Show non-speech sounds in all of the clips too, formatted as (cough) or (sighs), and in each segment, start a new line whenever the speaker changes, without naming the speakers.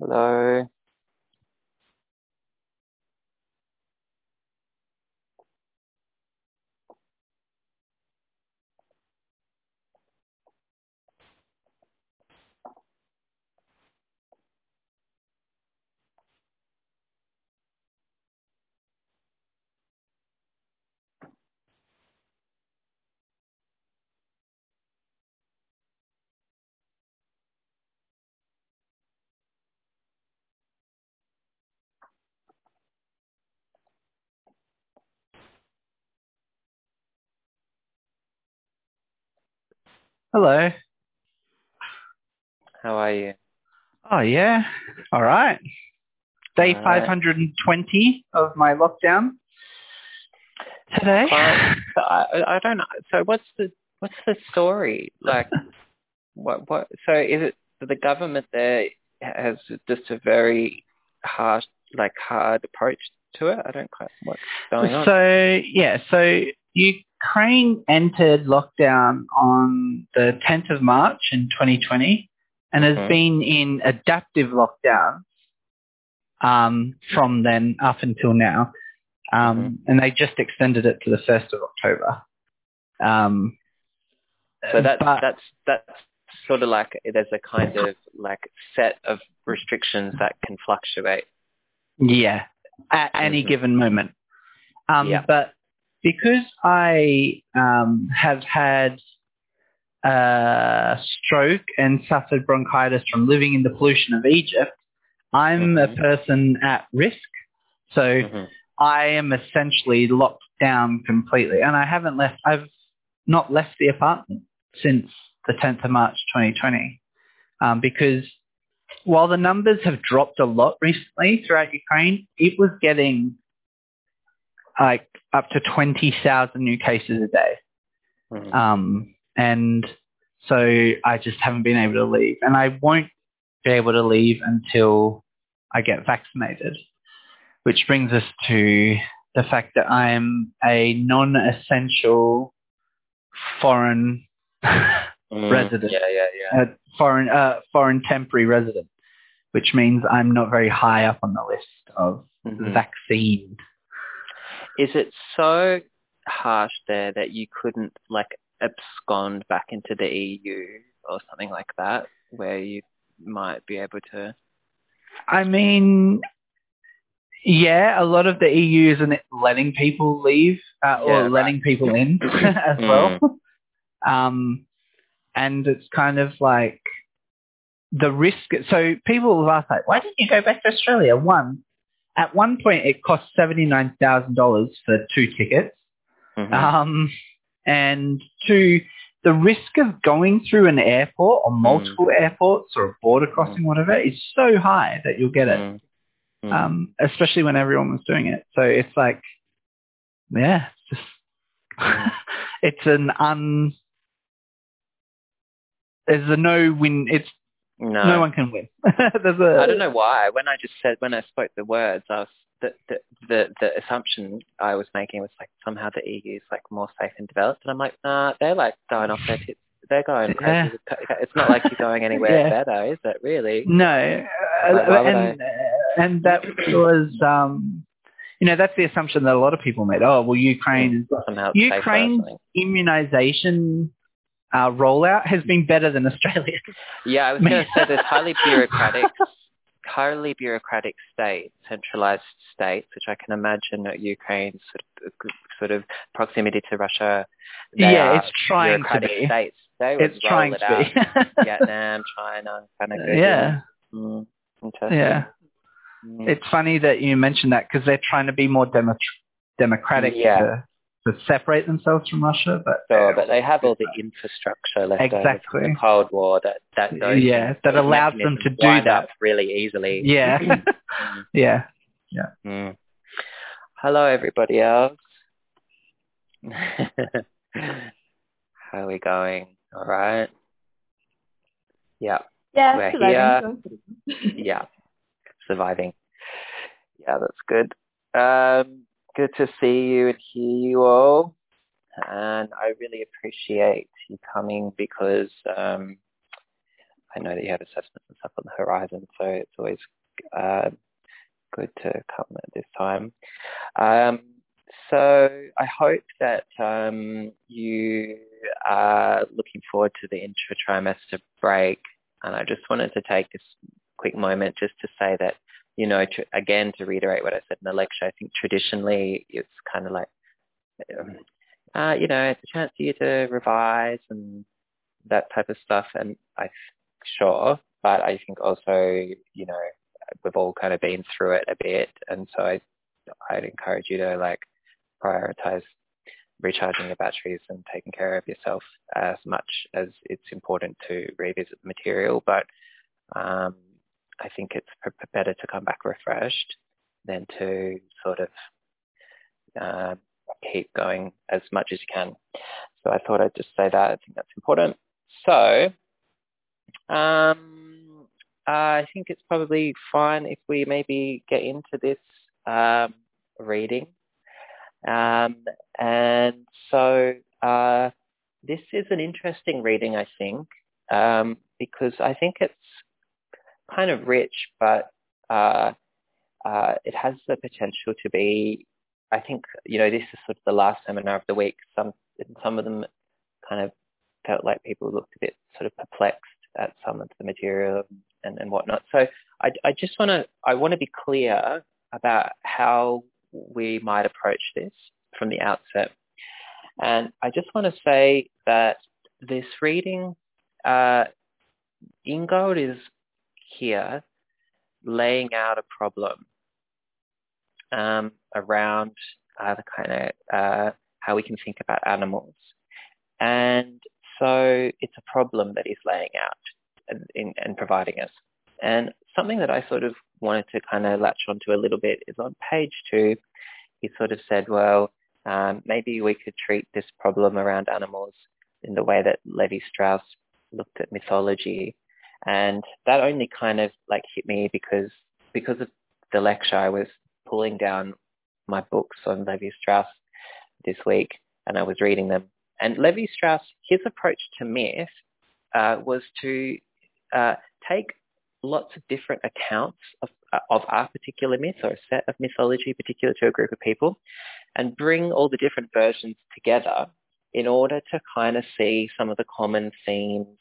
Hello.
Hello.
How are you?
Oh yeah. All right. Day
All right.
520 of my lockdown today.
I, I don't know. So what's the what's the story? Like, (laughs) what what? So is it the government there has just a very harsh, like hard approach to it? I don't quite what's going on.
So yeah, so Ukraine entered lockdown on the 10th of March in 2020 and has
Mhm.
been in adaptive lockdown um, from then up until now. Um, And they just extended it to the 1st of October. Um,
So that
but-
that's that's sort of like there's a kind of like set of restrictions that can fluctuate.
Yeah, at any
Mhm.
given moment. Um,
Yeah.
But because I um, have had a stroke and suffered bronchitis from living in the pollution of Egypt, I'm a
Mhm.
person at risk. So
Mhm.
I am essentially locked down completely, and I haven't left. I've not left the apartment since the 10th of March 2020, um, because while the numbers have dropped a lot recently throughout Ukraine, it was getting like up to 20,000 new cases a day.
Mhm.
Um, and so I just haven't been able to leave. And I won't be able to leave until I get vaccinated, which brings us to the fact that I am a non-essential foreign
Mm. (laughs)
resident.
Yeah, yeah, yeah.
a foreign uh, foreign temporary resident, which means I'm not very high up on the list of
Mhm.
vaccine.
Is it so harsh there that you couldn't like abscond back into the EU or something like that, where you might be able to?
I mean, yeah, a lot of the EU isn't letting people leave uh,
Yeah,
or
right.
letting people in (laughs) as well. Um, and it's kind of like the risk. So people have asked, like, why didn't you go back to Australia? One, at one point it cost seventy nine thousand dollars for two tickets.
Mhm.
Um, and two, the risk of going through an airport or multiple airports or a border crossing, whatever, is so high that you'll get it.
Mm. Mm.
Um, especially when everyone was doing it. So it's like, yeah, it's just, (laughs) it's an un, there's a no win. It's
no,
no one can win. (laughs) there's a,
I don't know why. When I just said when I spoke the words, I was the the the, the assumption I was making was like somehow the EU is like more safe and developed, and I'm like, nah, they're like going off their tits. They're going crazy.
Yeah.
It's not like you're going anywhere (laughs)
Yeah.
better, is it? Really?
No, uh,
Like, why would
and and that was um, you know that's the assumption that a lot of people made. Oh, well, Ukraine is
Somehow it's safer or
Ukraine's immunization uh, rollout has been better than Australia.
Yeah, I was going to say there's highly (laughs) bureaucratic, highly bureaucratic states, centralized states, which I can imagine that Ukraine's sort of, sort of proximity to Russia.
Yeah, it's trying to be.
states. They
It's trying
it
to be. (laughs)
Vietnam, China, kind of good.
yeah,
Mm, interesting.
yeah.
Mm.
It's funny that you mentioned that because they're trying to be more demo- democratic
Yeah.
to, to separate themselves from Russia, but
Sure, but they have all the infrastructure left over from
Exactly.
the Cold War that that those
Yeah, that
those
allows them to do that.
really easily.
yeah, (laughs) (laughs)
Mm.
yeah.
Mm. Hello, everybody else. (laughs) How are we going? All right. Yeah,
Yeah,
We're
surviving.
yeah. Surviving. Yeah, that's good. Um, good to see you and hear you all. And I really appreciate you coming because um, I know that you have assessments and stuff on the horizon, so it's always uh, good to come at this time. Um, so I hope that um, you are looking forward to the intra-trimester break. And I just wanted to take this quick moment just to say that, you know, to, again, to reiterate what I said in the lecture, I think traditionally it's kind of like, um, uh, you know, it's a chance for you to revise and that type of stuff. And I, sure, but I think also, you know, we've all kind of been through it a bit. And so I, I'd encourage you to like prioritize recharging your batteries and taking care of yourself as much as it's important to revisit the material. But um, I think it's better to come back refreshed than to sort of uh, keep going as much as you can. So I thought I'd just say that. I think that's important. So um, I think it's probably fine if we maybe get into this um, reading. Um, and so uh, this is an interesting reading, I think, um, because I think it's kind of rich, but uh, uh, it has the potential to be. I think you know this is sort of the last seminar of the week. Some some of them kind of felt like people looked a bit sort of perplexed at some of the material and, and whatnot. So I, I just want to I want to be clear about how we might approach this from the outset. And I just want to say that this reading, uh, Ingold is here laying out a problem um, around uh, the kind of uh, how we can think about animals. And so it's a problem that he's laying out and, and providing us. And something that I sort of wanted to kind of latch onto a little bit is on page two, he sort of said, well, um, maybe we could treat this problem around animals in the way that Levi-Strauss looked at mythology. And that only kind of like hit me because because of the lecture, I was pulling down my books on Levi-Strauss this week and I was reading them. And Levi-Strauss, his approach to myth uh, was to uh, take lots of different accounts of, uh, of our particular myth or a set of mythology particular to a group of people and bring all the different versions together in order to kind of see some of the common themes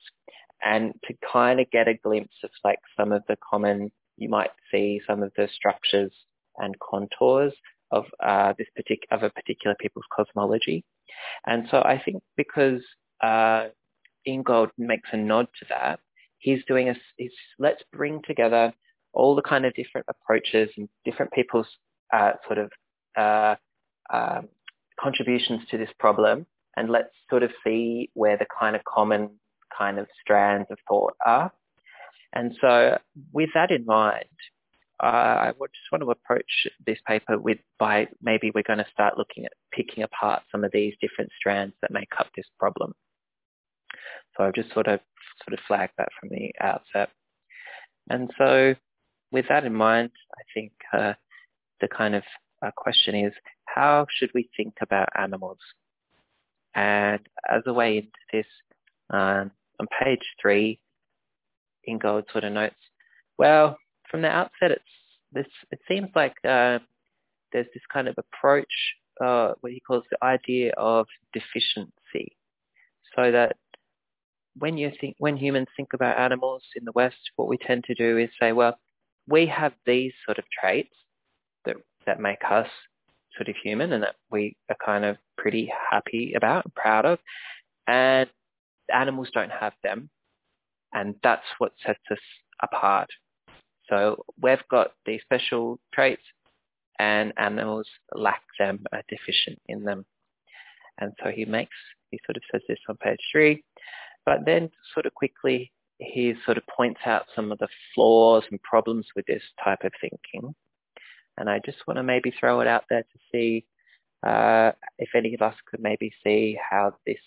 and to kind of get a glimpse of like some of the common, you might see some of the structures and contours of uh, this particular of a particular people's cosmology. And so I think because uh, Ingold makes a nod to that, he's doing a, he's, let's bring together all the kind of different approaches and different people's uh, sort of uh, um, contributions to this problem and let's sort of see where the kind of common kind of strands of thought are. And so with that in mind, uh, I just want to approach this paper with by maybe we're going to start looking at picking apart some of these different strands that make up this problem. So I've just sort of sort of flagged that from the outset. And so with that in mind, I think uh, the kind of uh, question is, how should we think about animals? And as a way into this, um, on page three, Ingold sort of notes, well, from the outset, it's this. It seems like uh, there's this kind of approach, uh, what he calls the idea of deficiency, so that when you think when humans think about animals in the West, what we tend to do is say, well, we have these sort of traits that that make us sort of human and that we are kind of pretty happy about and proud of. And animals don't have them. And that's what sets us apart. So we've got these special traits and animals lack them, are deficient in them. And so he makes, he sort of says this on page three, but then sort of quickly he sort of points out some of the flaws and problems with this type of thinking. And I just want to maybe throw it out there to see uh, if any of us could maybe see how this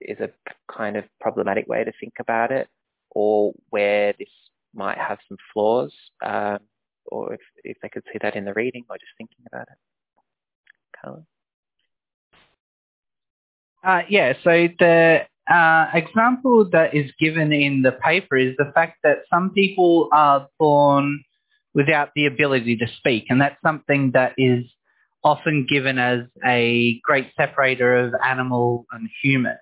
is a kind of problematic way to think about it or where this might have some flaws um, or if, if they could see that in the reading or just thinking about it. Callum?
Uh, yeah, so the uh, example that is given in the paper is the fact that some people are born without the ability to speak, and that's something that is often given as a great separator of animal and human.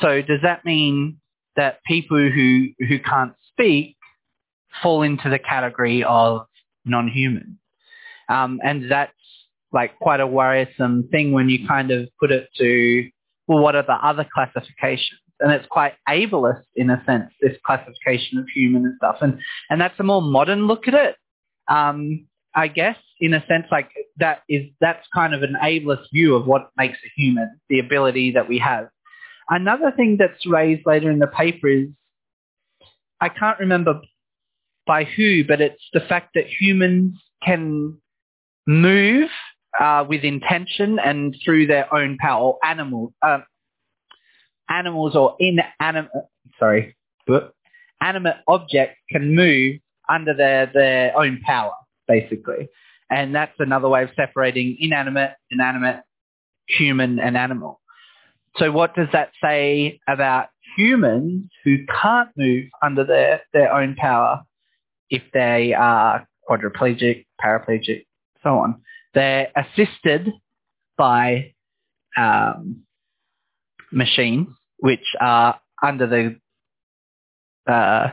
So does that mean that people who, who can't speak fall into the category of non-human? Um, and that's like quite a worrisome thing when you kind of put it to, well, what are the other classifications? And it's quite ableist in a sense, this classification of human and stuff. And, and that's a more modern look at it. Um, I guess, in a sense, like that is that's kind of an ableist view of what makes a human, the ability that we have. Another thing that's raised later in the paper is I can't remember by who, but it's the fact that humans can move uh, with intention and through their own power, or animals, uh, animals or inanimate, sorry, animate objects can move under their, their own power basically. And that's another way of separating inanimate, inanimate, human, and animal. So what does that say about humans who can't move under their, their own power if they are quadriplegic, paraplegic, so on? They're assisted by um, machines which are under the uh,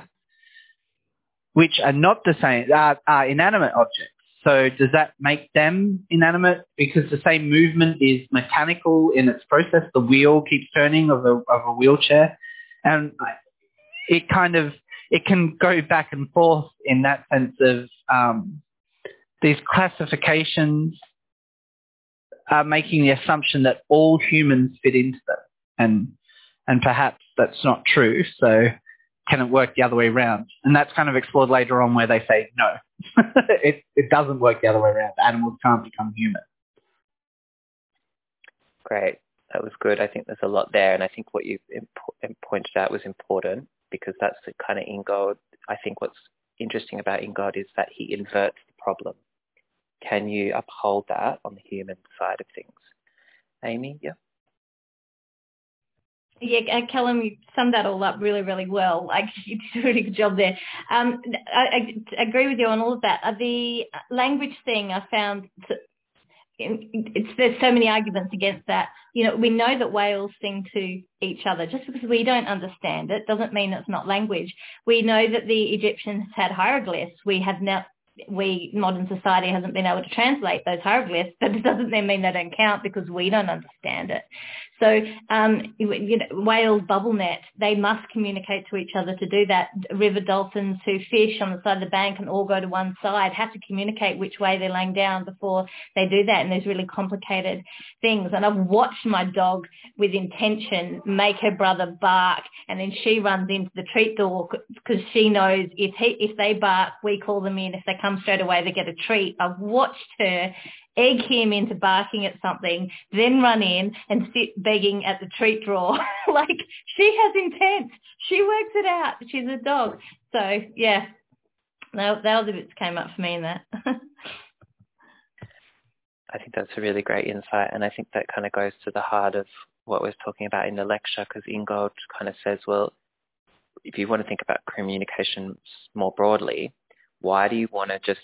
which are not the same, are, are inanimate objects. So does that make them inanimate? Because the same movement is mechanical in its process. The wheel keeps turning of a, of a wheelchair. And it kind of, it can go back and forth in that sense of um, these classifications are making the assumption that all humans fit into them. And, and perhaps that's not true. So can it work the other way around? And that's kind of explored later on where they say, no, (laughs) it, it doesn't work the other way around. Animals can't become human.
Great. That was good. I think there's a lot there. And I think what you imp- pointed out was important because that's the kind of Ingold. I think what's interesting about Ingold is that he inverts the problem. Can you uphold that on the human side of things? Amy, yeah?
Yeah, Callum, you summed that all up really, really well. (laughs) Like you did a really good job there. Um, I, I, agree with you on all of that. Uh, the language thing I found, it's, there's so many arguments against that. You know, we know that whales sing to each other. Just because we don't understand it doesn't mean it's not language. We know that the Egyptians had hieroglyphs. We have now we modern society hasn't been able to translate those hieroglyphs, but it doesn't then mean they don't count because we don't understand it. So, um, you know, whales bubble net, they must communicate to each other to do that. River dolphins who fish on the side of the bank and all go to one side have to communicate which way they're laying down before they do that. And there's really complicated things. And I've watched my dog with intention make her brother bark and then she runs into the treat door because she knows if he, if they bark, we call them in. If they come straight away, they get a treat. I've watched her egg him into barking at something, then run in and sit begging at the treat drawer. (laughs) like she has intent. She works it out. She's a dog. So yeah, that, that was the bits came up for me in that. (laughs)
I think that's a really great insight, and I think that kind of goes to the heart of what we're talking about in the lecture, because Ingold kind of says, well, if you want to think about communication more broadly, why do you want to just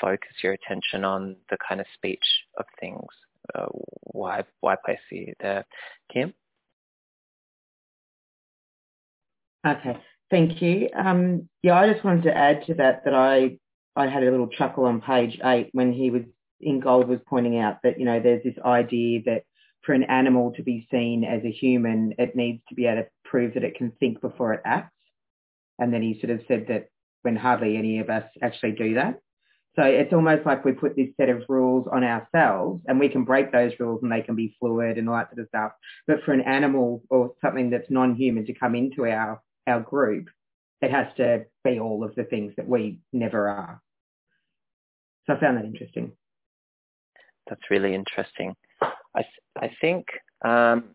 focus your attention on the kind of speech of things? Uh, why why place you there, Kim?
Okay, thank you. Um, yeah, I just wanted to add to that that I I had a little chuckle on page eight when he was Ingold was pointing out that you know there's this idea that for an animal to be seen as a human, it needs to be able to prove that it can think before it acts. And then he sort of said that when hardly any of us actually do that. So it's almost like we put this set of rules on ourselves and we can break those rules and they can be fluid and all that sort of stuff. But for an animal or something that's non-human to come into our, our group, it has to be all of the things that we never are. So I found that interesting.
That's really interesting. I, I think um,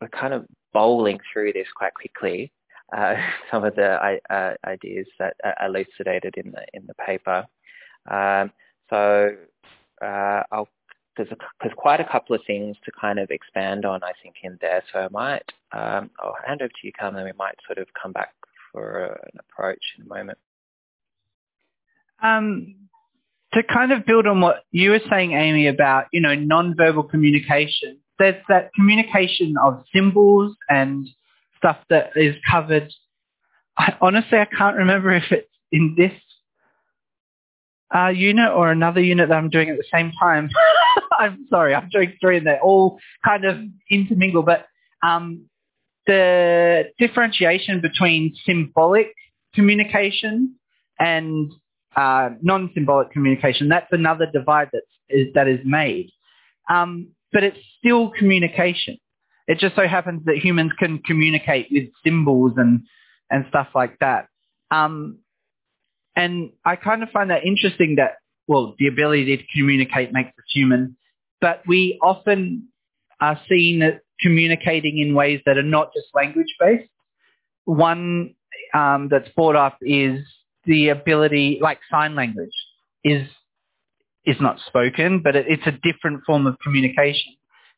we're kind of bowling through this quite quickly uh, (laughs) some of the uh, ideas that are elucidated in the in the paper. Um, so uh, I'll there's, a, there's quite a couple of things to kind of expand on, I think, in there. So I might, um, I'll hand over to you, Carmen, we might sort of come back for an approach in a moment.
Um, to kind of build on what you were saying, Amy, about, you know, non-verbal communication, there's that communication of symbols and stuff that is covered. I, honestly, I can't remember if it's in this uh, unit or another unit that I'm doing at the same time. (laughs) I'm sorry, I'm doing three and they're all kind of intermingle, but um, the differentiation between symbolic communication and uh, non-symbolic communication, that's another divide that's, is, that is made. Um, but it's still communication. It just so happens that humans can communicate with symbols and, and stuff like that. Um, and I kind of find that interesting that, well, the ability to communicate makes us human, but we often are seen communicating in ways that are not just language-based. One um, that's brought up is the ability, like sign language, is is not spoken, but it, it's a different form of communication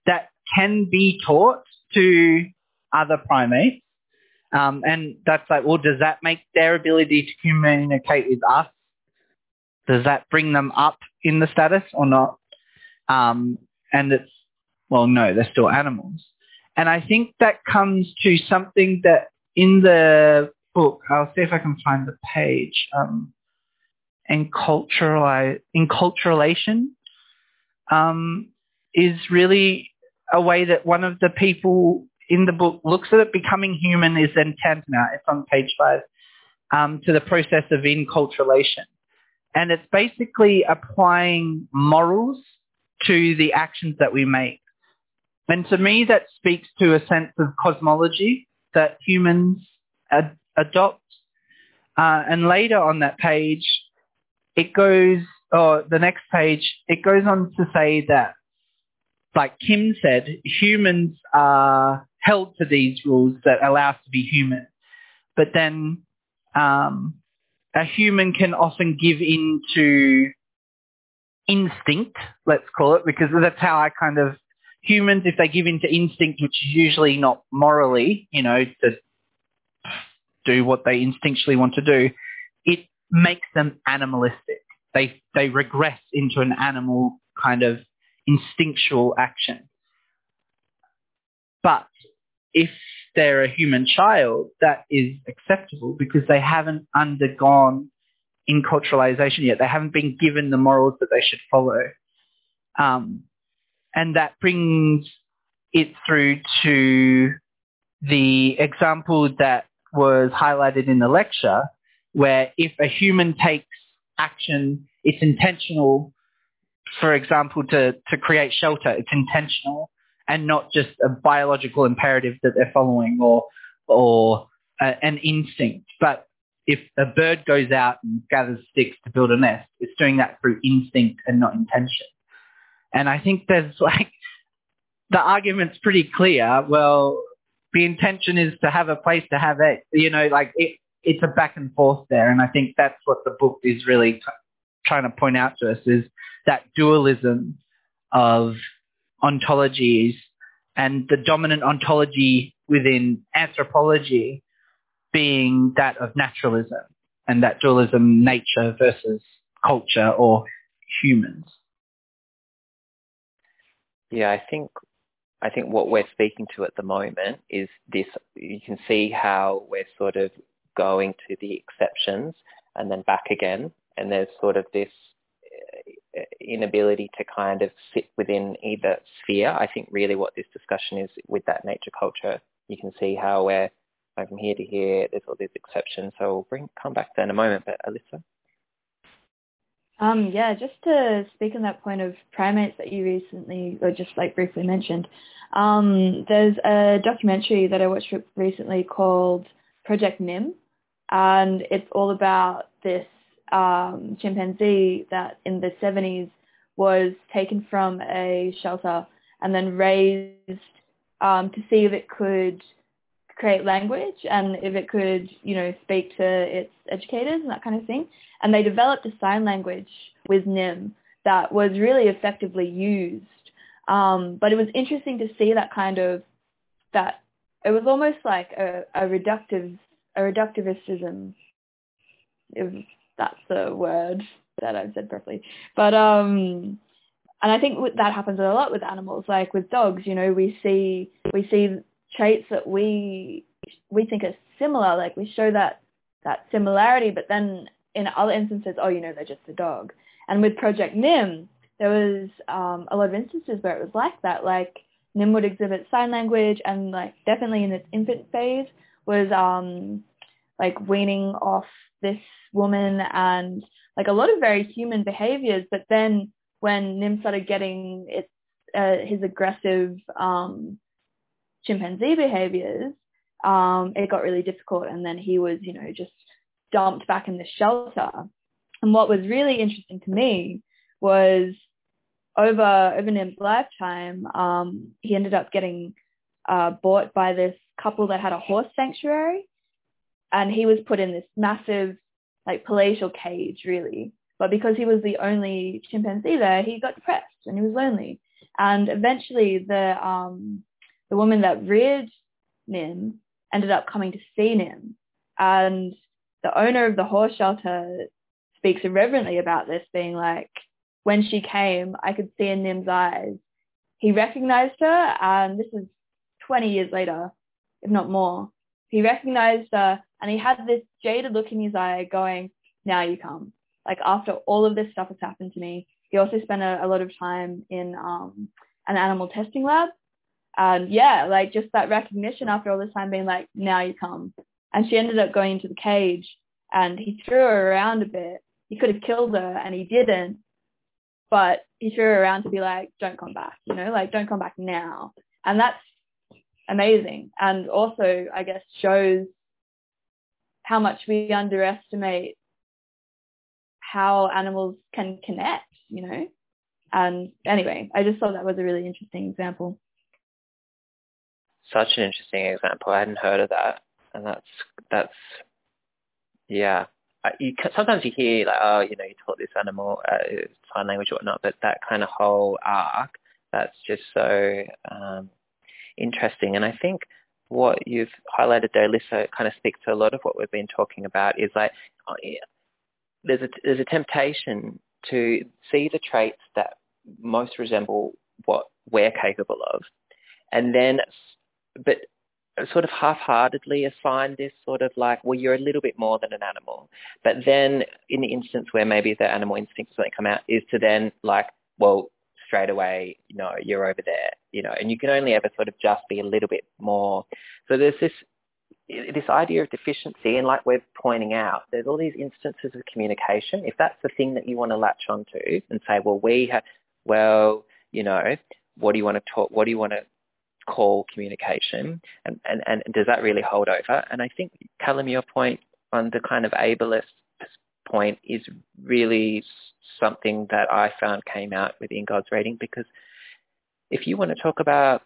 that can be taught to other primates. Um, and that's like, well, does that make their ability to communicate with us? Does that bring them up in the status or not? Um, and it's, well, no, they're still animals. And I think that comes to something that in the book, I'll see if I can find the page, um, enculturali- enculturalation um, is really a way that one of the people in the book looks at it. Becoming human is then tantamount. It's on page five um, to the process of enculturalation. And it's basically applying morals to the actions that we make. And to me, that speaks to a sense of cosmology that humans ad- adopt. Uh, and later on that page, it goes, or the next page, it goes on to say that, like Kim said, humans are held to these rules that allow us to be human. But then um, a human can often give in to instinct, let's call it, because that's how I kind of humans, if they give in to instinct, which is usually not morally, you know, to do what they instinctually want to do, it makes them animalistic. They they regress into an animal kind of instinctual action. But if they're a human child, that is acceptable because they haven't undergone enculturalization yet. They haven't been given the morals that they should follow. Um, and that brings it through to the example that was highlighted in the lecture, where if a human takes action, it's intentional, for example, to, to create shelter, it's intentional and not just a biological imperative that they're following or, or a, an instinct. But if a bird goes out and gathers sticks to build a nest, it's doing that through instinct and not intention. And I think there's (laughs) like, the argument's pretty clear. Well, the intention is to have a place to have it. You know, like it, it's a back and forth there. And I think that's what the book is really t- trying to point out to us is that dualism of ontologies and the dominant ontology within anthropology being that of naturalism and that dualism nature versus culture or humans.
Yeah, I think I think what we're speaking to at the moment is this. You can see how we're sort of going to the exceptions and then back again, and there's sort of this inability to kind of sit within either sphere. I think really what this discussion is with that nature culture, you can see how we're from here to here. There's all these exceptions. So we'll bring come back to in a moment. But Alyssa.
Um, yeah, just to speak on that point of primates that you recently, or just like briefly mentioned, um, there's a documentary that I watched recently called Project Nim, and it's all about this um, chimpanzee that in the 70s was taken from a shelter and then raised um, to see if it could create language and if it could, you know, speak to its educators and that kind of thing. And they developed a sign language with Nim that was really effectively used. Um, but it was interesting to see that kind of that it was almost like a, a reductive a reductivism if that's the word that I've said properly. But um and I think that happens a lot with animals, like with dogs, you know, we see we see traits that we we think are similar, like we show that that similarity, but then in other instances, oh, you know, they're just a dog. And with Project Nim, there was um, a lot of instances where it was like that. Like Nim would exhibit sign language, and like definitely in its infant phase was um, like weaning off this woman and like a lot of very human behaviors. But then when Nim started getting its uh, his aggressive um, chimpanzee behaviors, um, it got really difficult, and then he was, you know, just dumped back in the shelter. And what was really interesting to me was over over Nim's lifetime, um, he ended up getting uh, bought by this couple that had a horse sanctuary, and he was put in this massive, like palatial cage, really. But because he was the only chimpanzee there, he got depressed and he was lonely. And eventually, the um, the woman that reared Nim ended up coming to see Nim, and the owner of the horse shelter speaks irreverently about this, being like, when she came, I could see in Nim's eyes. He recognized her, and this is 20 years later, if not more. He recognized her, and he had this jaded look in his eye going, now you come. Like after all of this stuff has happened to me. He also spent a, a lot of time in um, an animal testing lab. And yeah, like just that recognition after all this time being like, now you come. And she ended up going into the cage and he threw her around a bit. He could have killed her and he didn't. But he threw her around to be like, don't come back, you know, like don't come back now. And that's amazing. And also, I guess, shows how much we underestimate how animals can connect, you know. And anyway, I just thought that was a really interesting example.
Such an interesting example. I hadn't heard of that and that's that's yeah. You sometimes you hear like oh you know you taught this animal uh, sign language or whatnot, but that kind of whole arc that's just so um, interesting. And I think what you've highlighted there, Lisa, kind of speaks to a lot of what we've been talking about. Is like oh, yeah, there's a there's a temptation to see the traits that most resemble what we're capable of, and then but sort of half-heartedly assign this sort of like, well, you're a little bit more than an animal. But then in the instance where maybe the animal instincts something come out is to then like, well, straight away, you know, you're over there, you know, and you can only ever sort of just be a little bit more. So there's this this idea of deficiency, and like we're pointing out, there's all these instances of communication. If that's the thing that you want to latch onto and say, well, we have, well, you know, what do you want to talk? What do you want to call communication and, and, and does that really hold over? And I think, Callum, your point on the kind of ableist point is really something that I found came out with Ingold's Reading because if you want to talk about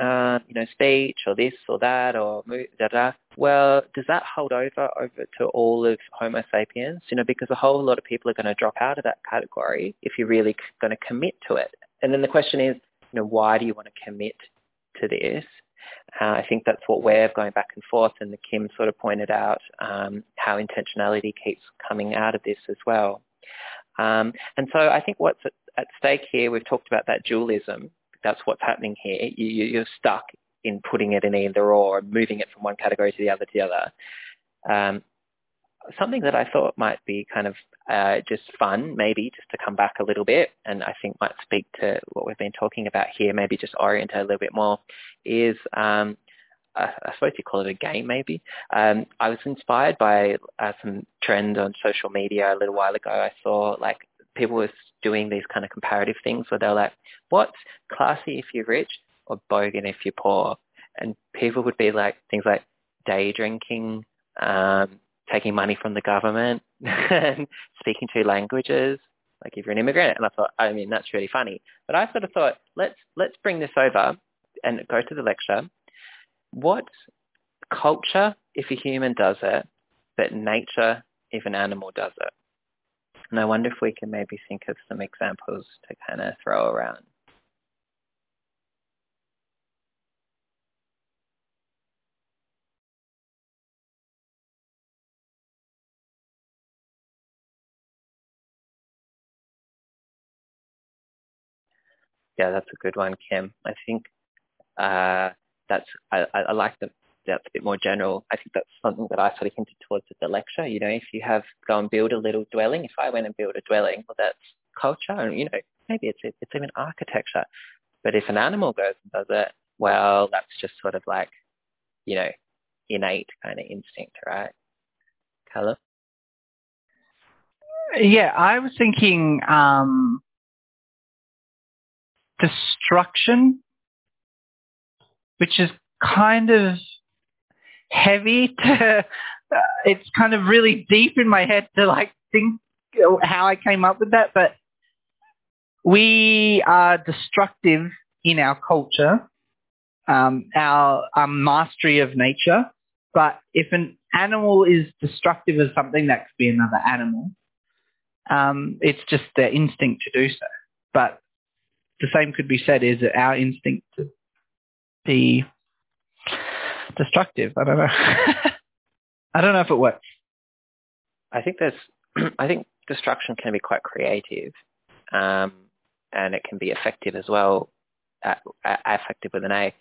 uh, you know, speech or this or that or da da. Well, does that hold over over to all of Homo sapiens? You know, because a whole lot of people are going to drop out of that category if you're really going to commit to it. And then the question is, you know, why do you want to commit to this? Uh, I think that's what we're going back and forth, and the Kim sort of pointed out um, how intentionality keeps coming out of this as well. Um, and so I think what's at, at, stake here, we've talked about that dualism. That's what's happening here. You, you're stuck in putting it in either or, moving it from one category to the other to the other. Um, something that I thought might be kind of uh, just fun, maybe just to come back a little bit, and I think might speak to what we've been talking about here, maybe just orient a little bit more, is um, I, I suppose you call it a game maybe. Um, I was inspired by uh, some trend on social media a little while ago. I saw like people were doing these kind of comparative things where they're like, what's classy if you're rich or bogan if you're poor? And people would be like things like day drinking, um, taking money from the government (laughs) and speaking two languages, like if you're an immigrant. And I thought, I mean, that's really funny. But I sort of thought, let's let's bring this over and go to the lecture. What culture if a human does it, but nature if an animal does it? And I wonder if we can maybe think of some examples to kind of throw around. Yeah, that's a good one, Kim. I think uh, that's I, I like that that's a bit more general. I think that's something that I sort of hinted towards at the lecture. You know, if you have go and build a little dwelling, if I went and built a dwelling, well, that's culture, and you know, maybe it's it's even architecture. But if an animal goes and does it, well, that's just sort of like, you know, innate kind of instinct, right? Callum?
Yeah, I was thinking um, destruction, which is kind of heavy (laughs) to, uh, it's kind of really deep in my head to like think how I came up with that, but we are destructive in our culture, um, our, our mastery of nature, but if an animal is destructive of something, that could be another animal. Um, it's just their instinct to do so. But the same could be said is that our instinct to be destructive. I don't know. (laughs) I don't know if it works.
I think there's, (clears throat) I think destruction can be quite creative, um, and it can be effective as well, uh, effective with an A,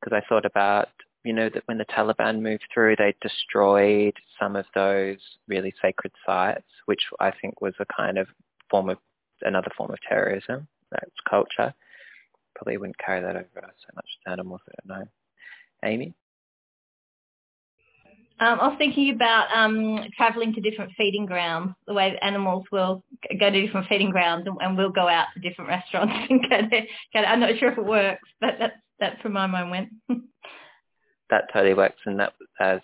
because I thought about, you know, that when the Taliban moved through, they destroyed some of those really sacred sites, which I think was a kind of form of another form of terrorism. That's culture. Probably wouldn't carry that over so much to animals. I don't know. Amy?
Um, I was thinking about um, traveling to different feeding grounds, the way animals will go to different feeding grounds and, and we'll go out to different restaurants (laughs) and go to, go to, I'm not sure if it works, but that's, that's where my mind went.
that totally works and that as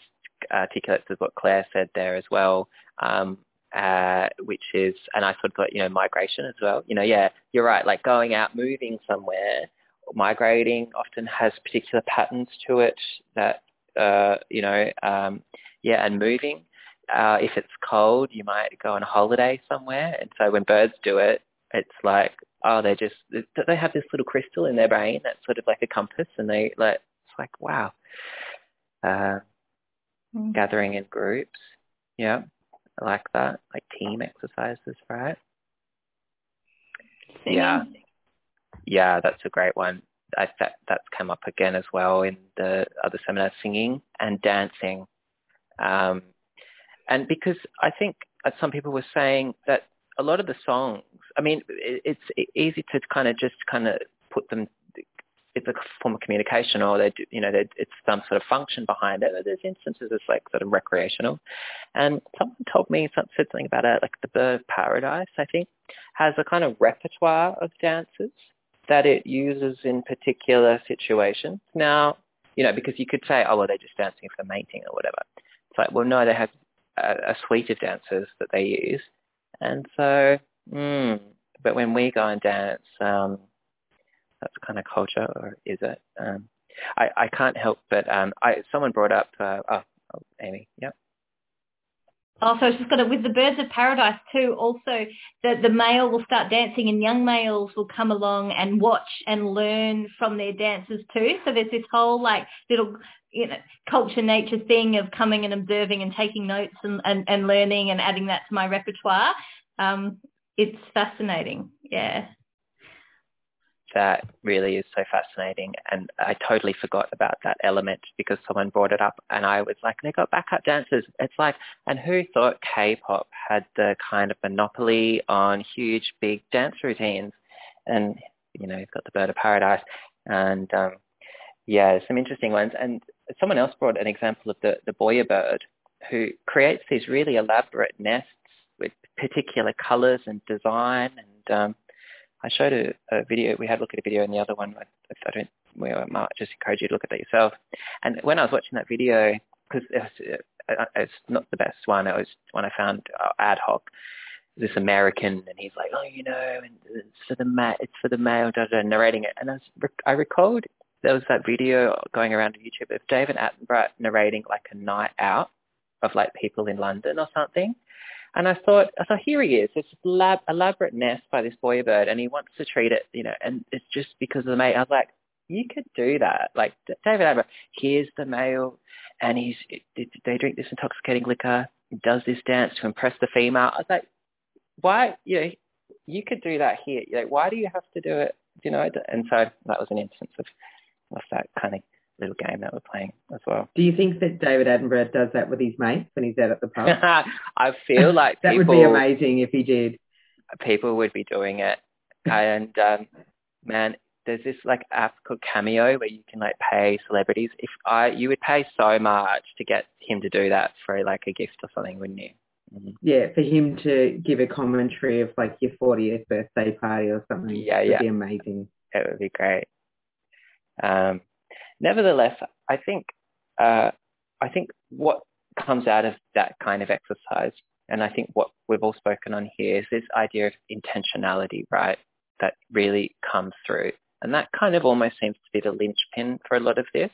articulates with what Claire said there as well, um, uh, which is, and I sort of thought, you know, migration as well. You know, yeah, you're right, like going out, moving somewhere, migrating often has particular patterns to it that uh, you know, um, yeah, and moving. Uh, if it's cold, you might go on a holiday somewhere. And so when birds do it, it's like, oh, they just, they have this little crystal in their brain that's sort of like a compass and they like, it's like, wow. Uh, mm. Gathering in groups. Yeah. I like that. Like team exercises, right?
Singing.
Yeah. Yeah, that's a great one. I, that that's come up again as well in the other seminar, singing and dancing. Um, and because I think some people were saying that a lot of the songs, I mean, it, it's easy to kind of just kind of put them, it's a form of communication or they, do, you know, it's some sort of function behind it. There's instances it's like sort of recreational. And someone told me, said something about it, like the Bird of Paradise, I think, has a kind of repertoire of dances that it uses in particular situations. Now, you know, because you could say, oh, well, they're just dancing for mating or whatever. It's like, well, no, they have a, a suite of dances that they use. And so, mm, but when we go and dance, um, that's kind of culture, or is it? Um, I, I can't help but um, I, someone brought up, uh, oh, oh, Amy, yep.
Also, it's just got it with the birds of paradise too. Also, the the male will start dancing, and young males will come along and watch and learn from their dances too. So there's this whole like little you know culture nature thing of coming and observing and taking notes and and, and learning and adding that to my repertoire. Um, it's fascinating. Yeah
that really is so fascinating. And I totally forgot about that element because someone brought it up and I was like, they got backup dancers. It's like, and who thought K-pop had the kind of monopoly on huge, big dance routines? And, you know, you've got the Bird of Paradise and, um, yeah, some interesting ones. And someone else brought an example of the, the bower bird who creates these really elaborate nests with particular colors and design and um, I showed a, a video. We had a look at a video in the other one. I, I don't. We might just encourage you to look at that yourself. And when I was watching that video, because it's, uh, it's not the best one. It was one I found uh, ad hoc. This American, and he's like, oh, you know, and it's for the ma- it's for the male, da, da, narrating it. And I, was, I recalled there was that video going around on YouTube of David Attenborough narrating like a night out of like people in London or something. And I thought, I thought, here he is, this lab, elaborate nest by this bower bird, and he wants to treat it, you know, and it's just because of the mate. I was like, you could do that. Like David Attenborough, here's the male, and he's they drink this intoxicating liquor, does this dance to impress the female. I was like, why? You know, you could do that here. Like, why do you have to do it? You know, and so that was an instance of, of that kind of little game that we're playing as well.
Do you think that David Attenborough does that with his mates when he's out at the pub? (laughs)
I feel (laughs) like
that
people,
would be amazing if he did.
People would be doing it, (laughs) and um, man, there's this like app called Cameo where you can like pay celebrities. If I, you would pay so much to get him to do that for like a gift or something, wouldn't you?
Mm-hmm. Yeah, for him to give a commentary of like your 40th birthday party or something.
Yeah, yeah.
Would be amazing.
It would be great. Um, nevertheless, I think uh, I think what comes out of that kind of exercise, and I think what we've all spoken on here is this idea of intentionality, right? That really comes through, and that kind of almost seems to be the linchpin for a lot of this.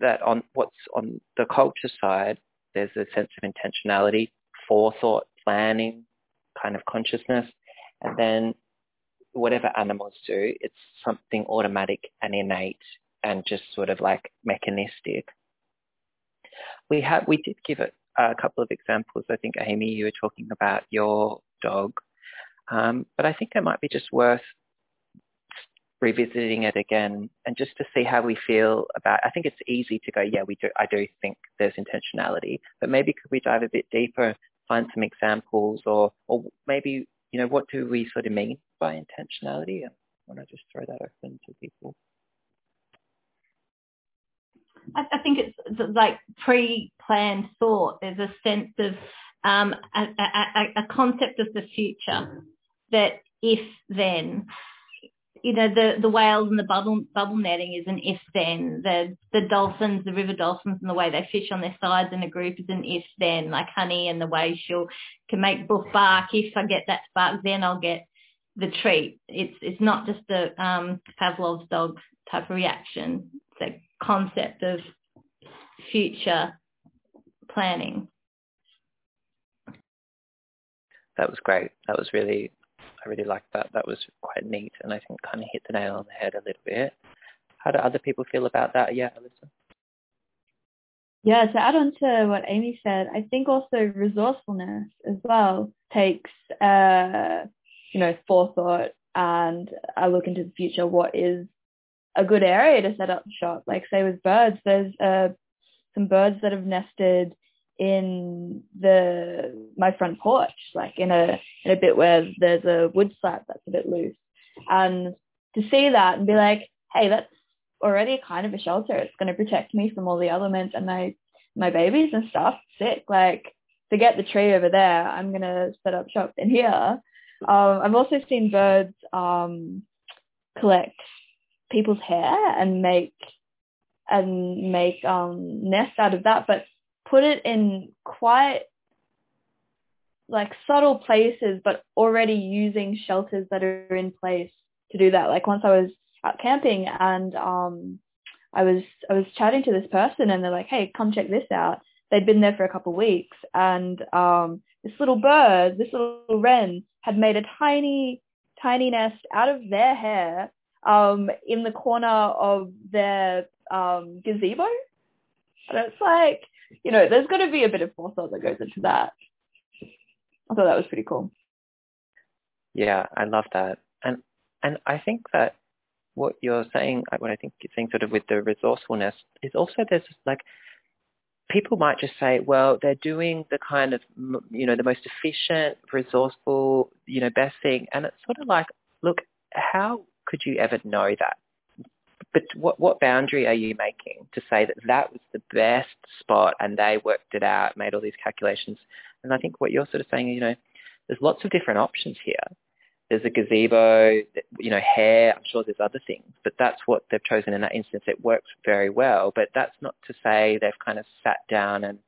That on what's on the culture side, there's a sense of intentionality, forethought, planning, kind of consciousness, and then whatever animals do, it's something automatic and innate and just sort of like mechanistic. We have we did give it a couple of examples. I think Amy, you were talking about your dog, um, but I think it might be just worth revisiting it again and just to see how we feel about. I think it's easy to go, yeah, we do. I do think there's intentionality, but maybe could we dive a bit deeper, find some examples, or or maybe you know what do we sort of mean by intentionality? I want to just throw that open to people.
I, I think it's like pre-planned thought. There's a sense of um, a, a, a concept of the future that if then you know the the whales and the bubble bubble netting is an if then the the dolphins the river dolphins and the way they fish on their sides in a group is an if then like honey and the way she'll can make book bark if I get that spark then I'll get the treat. It's it's not just a um, Pavlov's dog type of reaction. It's a concept of future planning.
That was great. That was really, I really liked that. That was quite neat, and I think kind of hit the nail on the head a little bit. How do other people feel about that? Yeah, Alyssa.
Yeah, to add on to what Amy said, I think also resourcefulness as well takes uh, you know, forethought and I look into the future, what is a good area to set up shop? Like say with birds, there's uh, some birds that have nested in the my front porch, like in a in a bit where there's a wood slat that's a bit loose. And to see that and be like, hey, that's already kind of a shelter. It's going to protect me from all the elements and my my babies and stuff. Sick. Like forget the tree over there. I'm going to set up shop in here um, I've also seen birds um, collect people's hair and make and make um, nests out of that, but put it in quite like subtle places, but already using shelters that are in place to do that. Like once I was out camping and um, I was I was chatting to this person and they're like, "Hey, come check this out." They'd been there for a couple of weeks and um, this little bird, this little wren, had made a tiny, tiny nest out of their hair um, in the corner of their um, gazebo. And it's like, you know, there's got to be a bit of forethought that goes into that. I thought that was pretty cool.
Yeah, I love that. And and I think that what you're saying, what I think you're saying sort of with the resourcefulness is also there's like people might just say, well, they're doing the kind of, you know, the most efficient, resourceful, you know, best thing. And it's sort of like, look, how could you ever know that? But what, what boundary are you making to say that that was the best spot and they worked it out, made all these calculations? And I think what you're sort of saying, you know, there's lots of different options here there's a gazebo, you know, hair. I'm sure there's other things, but that's what they've chosen in that instance. It works very well, but that's not to say they've kind of sat down and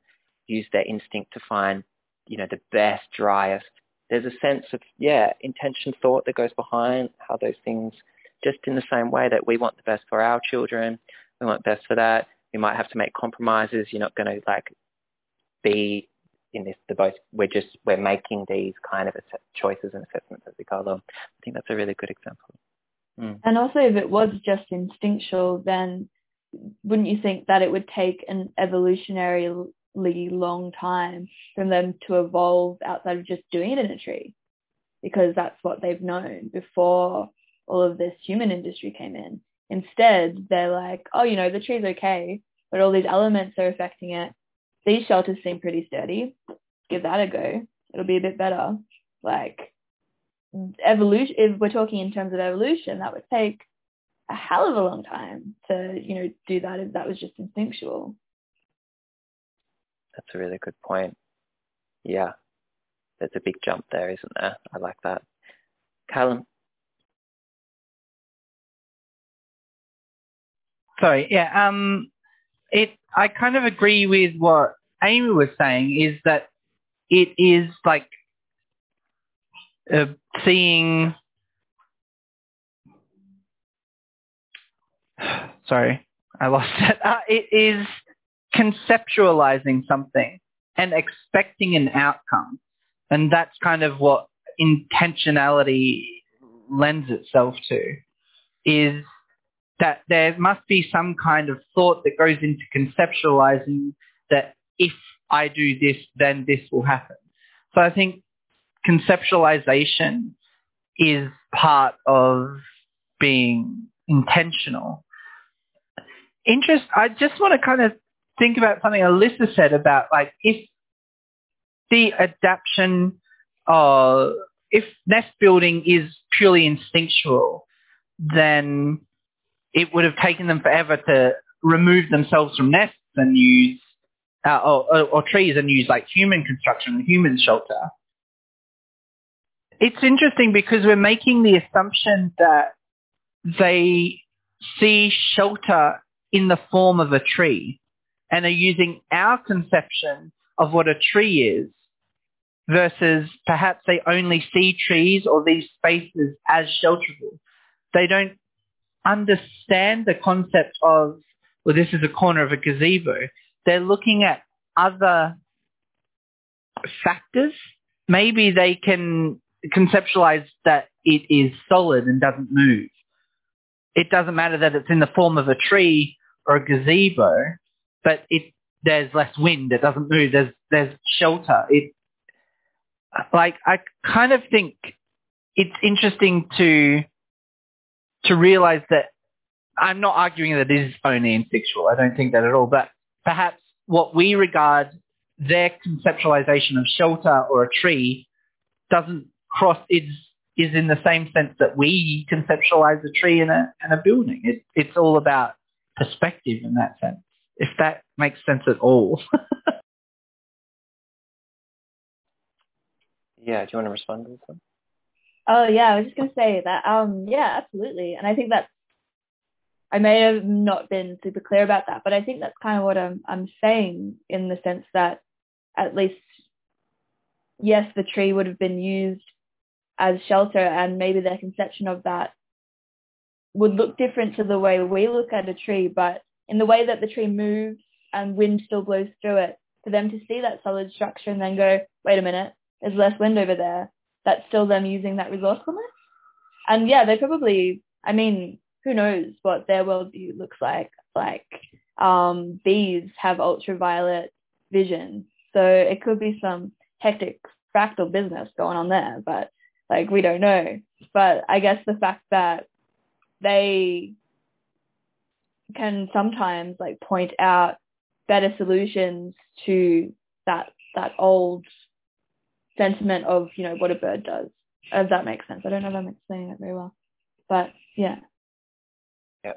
used their instinct to find, you know, the best, driest. There's a sense of, yeah, intention, thought that goes behind how those things, just in the same way that we want the best for our children, we want the best for that. We might have to make compromises. You're not going to like be in this both we're just we're making these kind of choices and assessments as we go along. I think that's a really good example.
Mm. And also, if it was just instinctual, then wouldn't you think that it would take an evolutionarily long time for them to evolve outside of just doing it in a tree? Because that's what they've known before all of this human industry came in. Instead, they're like, oh, you know, the tree's okay, but all these elements are affecting it. These shelters seem pretty sturdy. Give that a go. It'll be a bit better. Like evolution, if we're talking in terms of evolution, that would take a hell of a long time to, you know, do that if that was just instinctual.
That's a really good point. Yeah. There's a big jump there, isn't there? I like that. Callum?
Sorry, yeah. Um, it. I kind of agree with what Amy was saying. Is that it is like uh, seeing. (sighs) Sorry, I lost it. (laughs) Uh, it is conceptualizing something and expecting an outcome, and that's kind of what intentionality lends itself to. Is that there must be some kind of thought that goes into conceptualizing that if I do this, then this will happen. So I think conceptualization is part of being intentional. Interest, I just want to kind of think about something Alyssa said about like if the adaptation of, if nest building is purely instinctual, then it would have taken them forever to remove themselves from nests and use uh, or, or, or, trees and use like human construction, and human shelter. It's interesting because we're making the assumption that they see shelter in the form of a tree and are using our conception of what a tree is versus perhaps they only see trees or these spaces as shelterable. They don't understand the concept of, well, this is a corner of a gazebo. They're looking at other factors. Maybe they can conceptualize that it is solid and doesn't move. It doesn't matter that it's in the form of a tree or a gazebo, but it there's less wind. It doesn't move. There's there's shelter. It like I kind of think it's interesting to to realize that I'm not arguing that it is only instinctual. I don't think that at all. But perhaps what we regard their conceptualization of shelter or a tree doesn't cross is is in the same sense that we conceptualize a tree in a in a building. It, it's all about perspective in that sense. If that makes sense at all. (laughs)
yeah, do you want to respond to this one?
Oh yeah, I was just gonna say that. Um, yeah, absolutely, and I think that I may have not been super clear about that, but I think that's kind of what I'm I'm saying in the sense that at least yes, the tree would have been used as shelter, and maybe their conception of that would look different to the way we look at a tree, but in the way that the tree moves and wind still blows through it, for them to see that solid structure and then go, wait a minute, there's less wind over there that's still them using that resourcefulness. And yeah, they probably, I mean, who knows what their worldview looks like. Like um, bees have ultraviolet vision, so it could be some hectic fractal business going on there, but like we don't know. But I guess the fact that they can sometimes like point out better solutions to that that old sentiment of, you know, what a bird does, if that makes sense. I don't know if I'm explaining it very well. But yeah.
Yeah.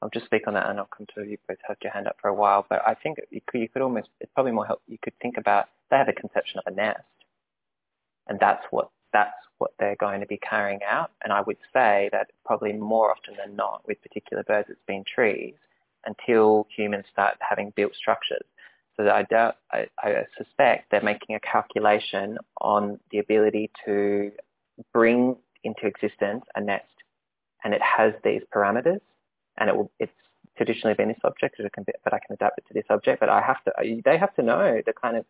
I'll just speak on that and I'll come to you both had your hand up for a while. But I think you could, you could almost, it's probably more help, you could think about, they have a conception of a nest. And that's what, that's what they're going to be carrying out. And I would say that probably more often than not with particular birds, it's been trees until humans start having built structures. So I, doubt, I, I suspect they're making a calculation on the ability to bring into existence a nest, and it has these parameters, and it will, it's traditionally been this object, but I can adapt it to this object. But I have to, they have to know the kind of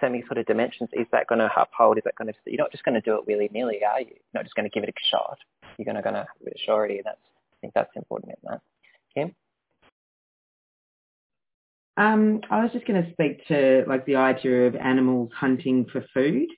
semi sort of dimensions, is that going to uphold? Is that going to? You're not just going to do it willy nilly, are you? You're not just going to give it a shot. You're going to going to have surety. That's I think that's important in that. Kim.
Um, I was just going to speak to like the idea of animals hunting for food,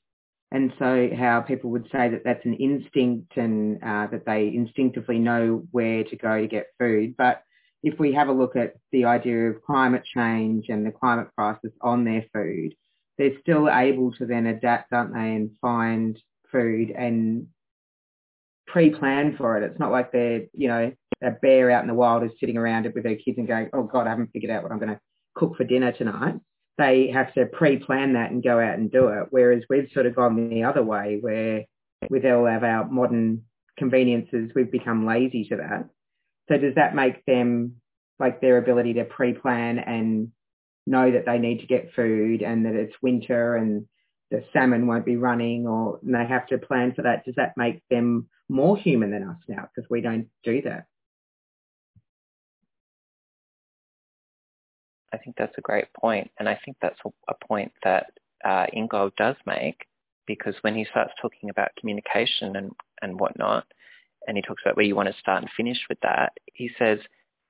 and so how people would say that that's an instinct and uh, that they instinctively know where to go to get food. But if we have a look at the idea of climate change and the climate crisis on their food, they're still able to then adapt, aren't they, and find food and pre-plan for it. It's not like they're, you know, a bear out in the wild is sitting around it with their kids and going, oh God, I haven't figured out what I'm going to cook for dinner tonight. They have to pre-plan that and go out and do it. Whereas we've sort of gone the other way where with all of our modern conveniences, we've become lazy to that. So does that make them like their ability to pre-plan and know that they need to get food and that it's winter and the salmon won't be running or they have to plan for that. Does that make them more human than us now because we don't do that?
I think that's a great point, and I think that's a, point that uh, Ingold does make because when he starts talking about communication and, and whatnot, and he talks about where you want to start and finish with that, he says,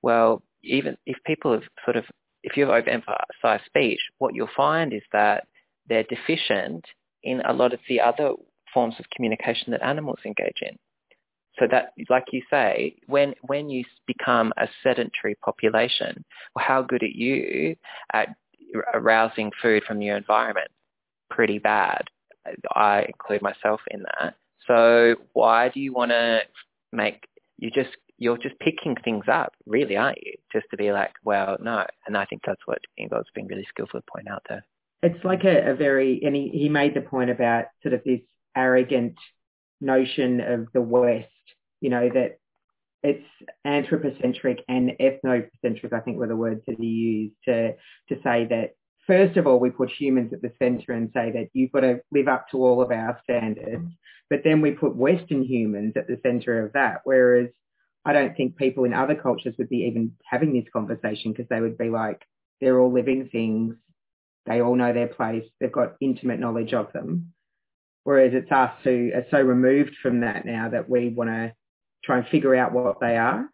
well, even if people have sort of, if you've overemphasized speech, what you'll find is that they're deficient in a lot of the other forms of communication that animals engage in. So that, like you say, when when you become a sedentary population, how good are you at arousing food from your environment? Pretty bad. I include myself in that. So why do you want to make you just you're just picking things up, really, aren't you? Just to be like, well, no. And I think that's what Ingold's been really skillful to point out there.
It's like a, a very, and he, he made the point about sort of this arrogant notion of the West you know, that it's anthropocentric and ethnocentric, I think were the words that he used to, to say that first of all, we put humans at the centre and say that you've got to live up to all of our standards. But then we put Western humans at the centre of that. Whereas I don't think people in other cultures would be even having this conversation because they would be like, they're all living things. They all know their place. They've got intimate knowledge of them. Whereas it's us who are so removed from that now that we want to try and figure out what they are.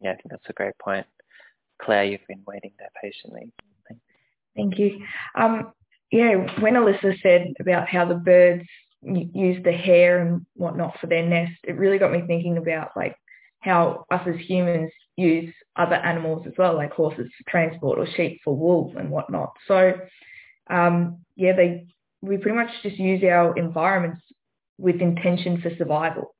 Yeah, I think that's a great point. Claire, you've been waiting there patiently.
Thank you. Um, yeah, when Alyssa said about how the birds use the hair and whatnot for their nest, it really got me thinking about like how us as humans use other animals as well, like horses for transport or sheep for wool and whatnot. So um, yeah, they we pretty much just use our environments with intention for survival.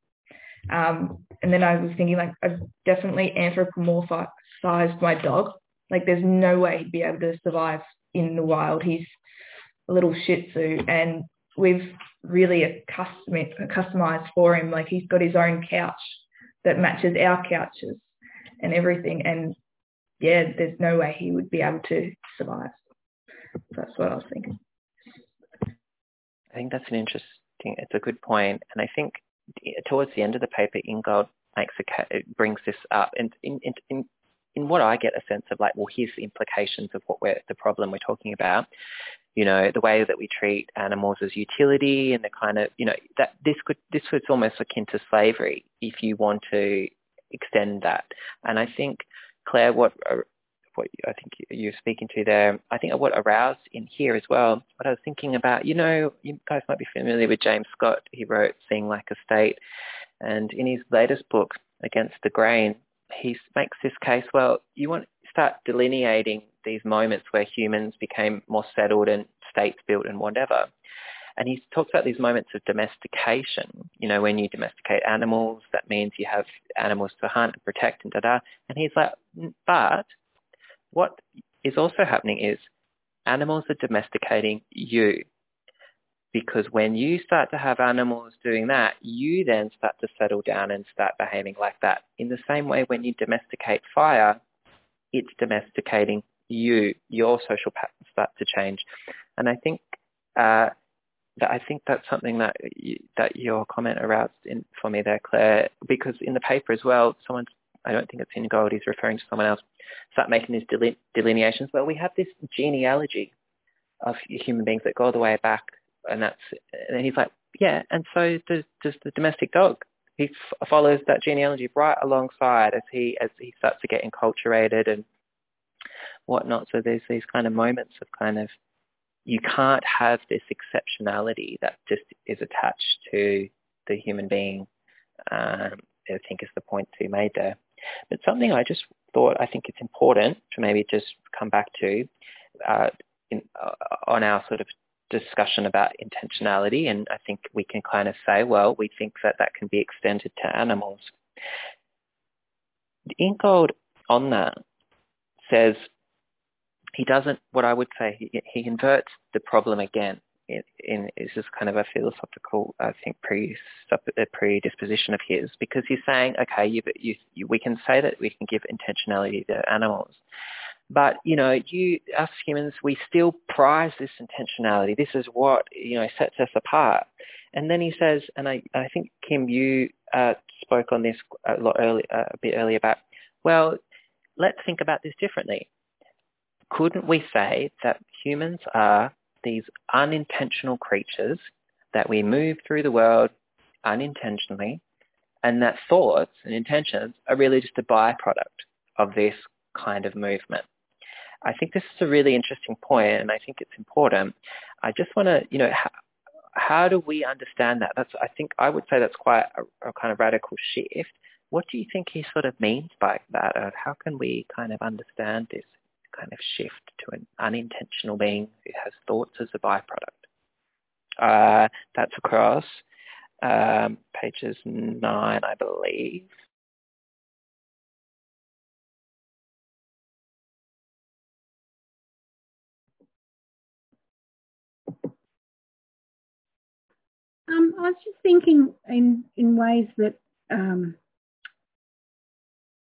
Um, and then I was thinking like I've definitely anthropomorphized my dog. Like there's no way he'd be able to survive in the wild. He's a little Shih Tzu, and we've really customized for him. Like he's got his own couch that matches our couches and everything. And yeah, there's no way he would be able to survive. That's what I was thinking.
I think that's an interesting. It's a good point, and I think towards the end of the paper, Ingold makes a, brings this up, and in, in, in, what I get a sense of like, well, here's the implications of what we're the problem we're talking about. You know, the way that we treat animals as utility, and the kind of you know that this could this was almost akin to slavery if you want to extend that. And I think Claire, what uh, what I think you're speaking to there, I think what aroused in here as well, what I was thinking about, you know, you guys might be familiar with James Scott. He wrote Seeing Like a State. And in his latest book, Against the Grain, he makes this case, well, you want to start delineating these moments where humans became more settled and states built and whatever. And he talks about these moments of domestication. You know, when you domesticate animals, that means you have animals to hunt and protect and da-da. And he's like, but what is also happening is animals are domesticating you. Because when you start to have animals doing that, you then start to settle down and start behaving like that. In the same way, when you domesticate fire, it's domesticating you. Your social patterns start to change. And I think uh, that I think that's something that you, that your comment aroused in for me there, Claire, because in the paper as well, someone I don't think it's Ingold, he's referring to someone else, start making these deline- delineations. Well, we have this genealogy of human beings that go all the way back, and that's and he's like, yeah, and so does, does the domestic dog. He f- follows that genealogy right alongside as he as he starts to get enculturated and whatnot. So there's these kind of moments of kind of you can't have this exceptionality that just is attached to the human being. Um, I think is the point to be made there. But something I just thought I think it's important to maybe just come back to uh, in, uh, on our sort of discussion about intentionality, and I think we can kind of say, well, we think that that can be extended to animals. The Ingold on that says he doesn't, what I would say, he, he inverts the problem again. In, is this kind of a philosophical, I think, predisposition of his, because he's saying, okay, you, you, you, we can say that we can give intentionality to animals, but you know, you us humans, we still prize this intentionality. This is what you know sets us apart. And then he says, and I, I think Kim, you uh, spoke on this a lot early, uh, a bit earlier about, well, let's think about this differently couldn't we say that humans are these unintentional creatures that we move through the world unintentionally and that thoughts and intentions are really just a byproduct of this kind of movement. I think this is a really interesting point and I think it's important. I just want to, you know, how, how do we understand that? That's, I think I would say that's quite a, a kind of radical shift. What do you think he sort of means by that? Or how can we kind of understand this kind of shift to an unintentional being who has thoughts as a byproduct. Uh, that's across um, pages nine, I believe.
Um, I was just thinking in, in ways that um,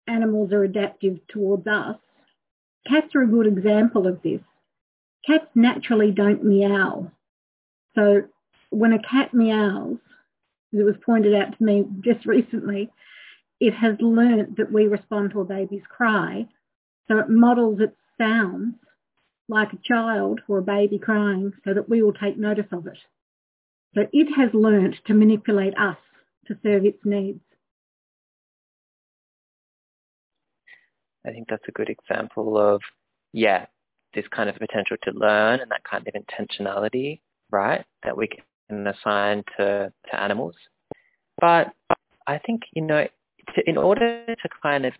animals are adaptive towards us. Cats are a good example of this. Cats naturally don't meow. So when a cat meows, as it was pointed out to me just (laughs) recently, it has learnt that we respond to a baby's cry. So it models its sounds like a child or a baby crying so that we will take notice of it. So it has learnt to manipulate us to serve its needs.
I think that's a good example of, yeah, this kind of potential to learn and that kind of intentionality, right, that we can assign to, to animals. But I think, you know, to, in order to kind of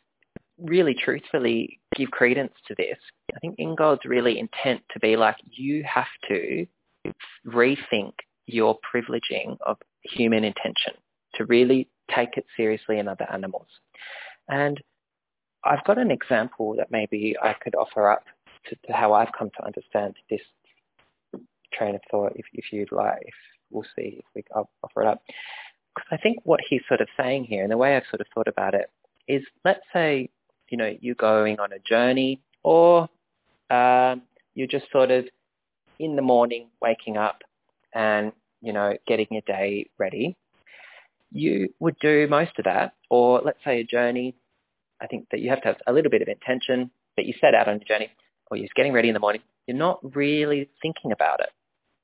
really truthfully give credence to this, I think Ingold's really intent to be like, you have to rethink your privileging of human intention, to really take it seriously in other animals. And I've got an example that maybe I could offer up to, to how I've come to understand this train of thought. If, if you'd like, if we'll see if we I'll offer it up. Because I think what he's sort of saying here, and the way I've sort of thought about it, is let's say you know you're going on a journey, or um, you're just sort of in the morning waking up and you know getting your day ready. You would do most of that, or let's say a journey I think that you have to have a little bit of intention that you set out on your journey or you're getting ready in the morning. You're not really thinking about it.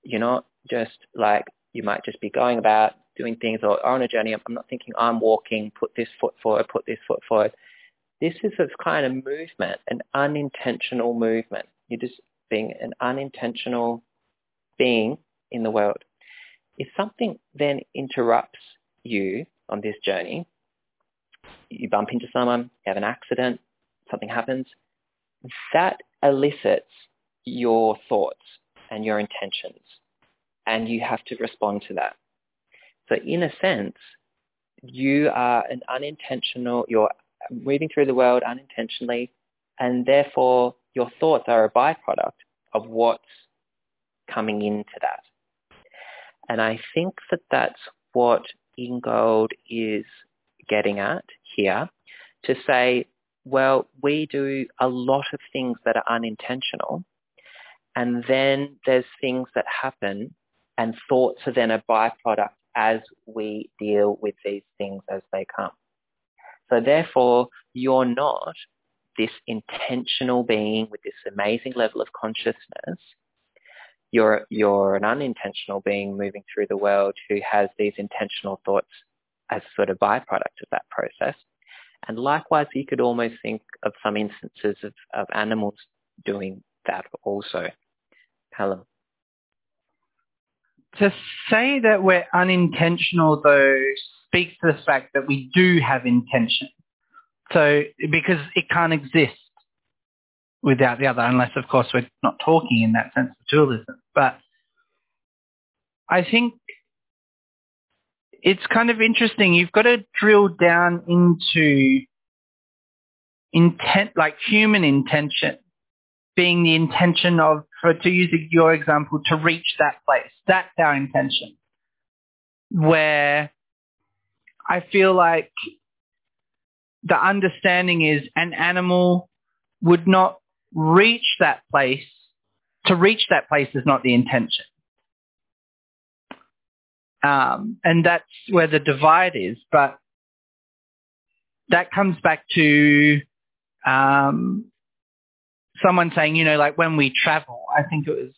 You're not just like, you might just be going about doing things or on a journey. I'm not thinking I'm walking, put this foot forward, put this foot forward. This is a kind of movement, an unintentional movement. You're just being an unintentional being in the world. If something then interrupts you on this journey, you bump into someone, you have an accident, something happens, that elicits your thoughts and your intentions, and you have to respond to that. So in a sense, you are an unintentional, you're moving through the world unintentionally, and therefore your thoughts are a byproduct of what's coming into that. And I think that that's what Ingold is getting at here to say, well, we do a lot of things that are unintentional. And then there's things that happen and thoughts are then a byproduct as we deal with these things as they come. So therefore, you're not this intentional being with this amazing level of consciousness. you're you're an unintentional being moving through the world who has these intentional thoughts as sort of byproduct of that process. And likewise, you could almost think of some instances of, of animals doing that also. Helen.
To say that we're unintentional, though, speaks to the fact that we do have intention. So, because it can't exist without the other, unless, of course, we're not talking in that sense of dualism. But I think it's kind of interesting. You've got to drill down into intent, like human intention, being the intention of, for to use your example, to reach that place. That's our intention. Where I feel like the understanding is an animal would not reach that place. To reach that place is not the intention. Um, and that's where the divide is. But that comes back to um, someone saying, you know, like when we travel, I think it was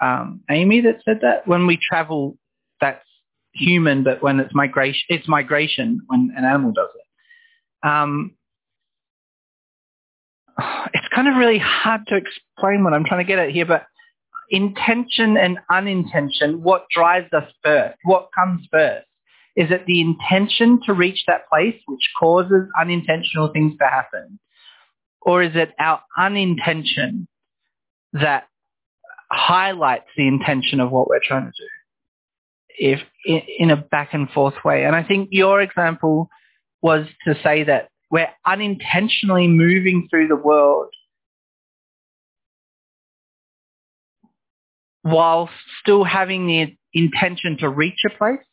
um, Amy that said that. When we travel, that's human, but when it's migration, it's migration when an animal does it. Um, (sighs) it's kind of really hard to explain what I'm trying to get at here, but intention and unintention, what drives us first? What comes first? Is it the intention to reach that place which causes unintentional things to happen? Or is it our unintention that highlights the intention of what we're trying to do? If in a back and forth way. And I think your example was to say that we're unintentionally moving through the world while still having the intention to reach a place.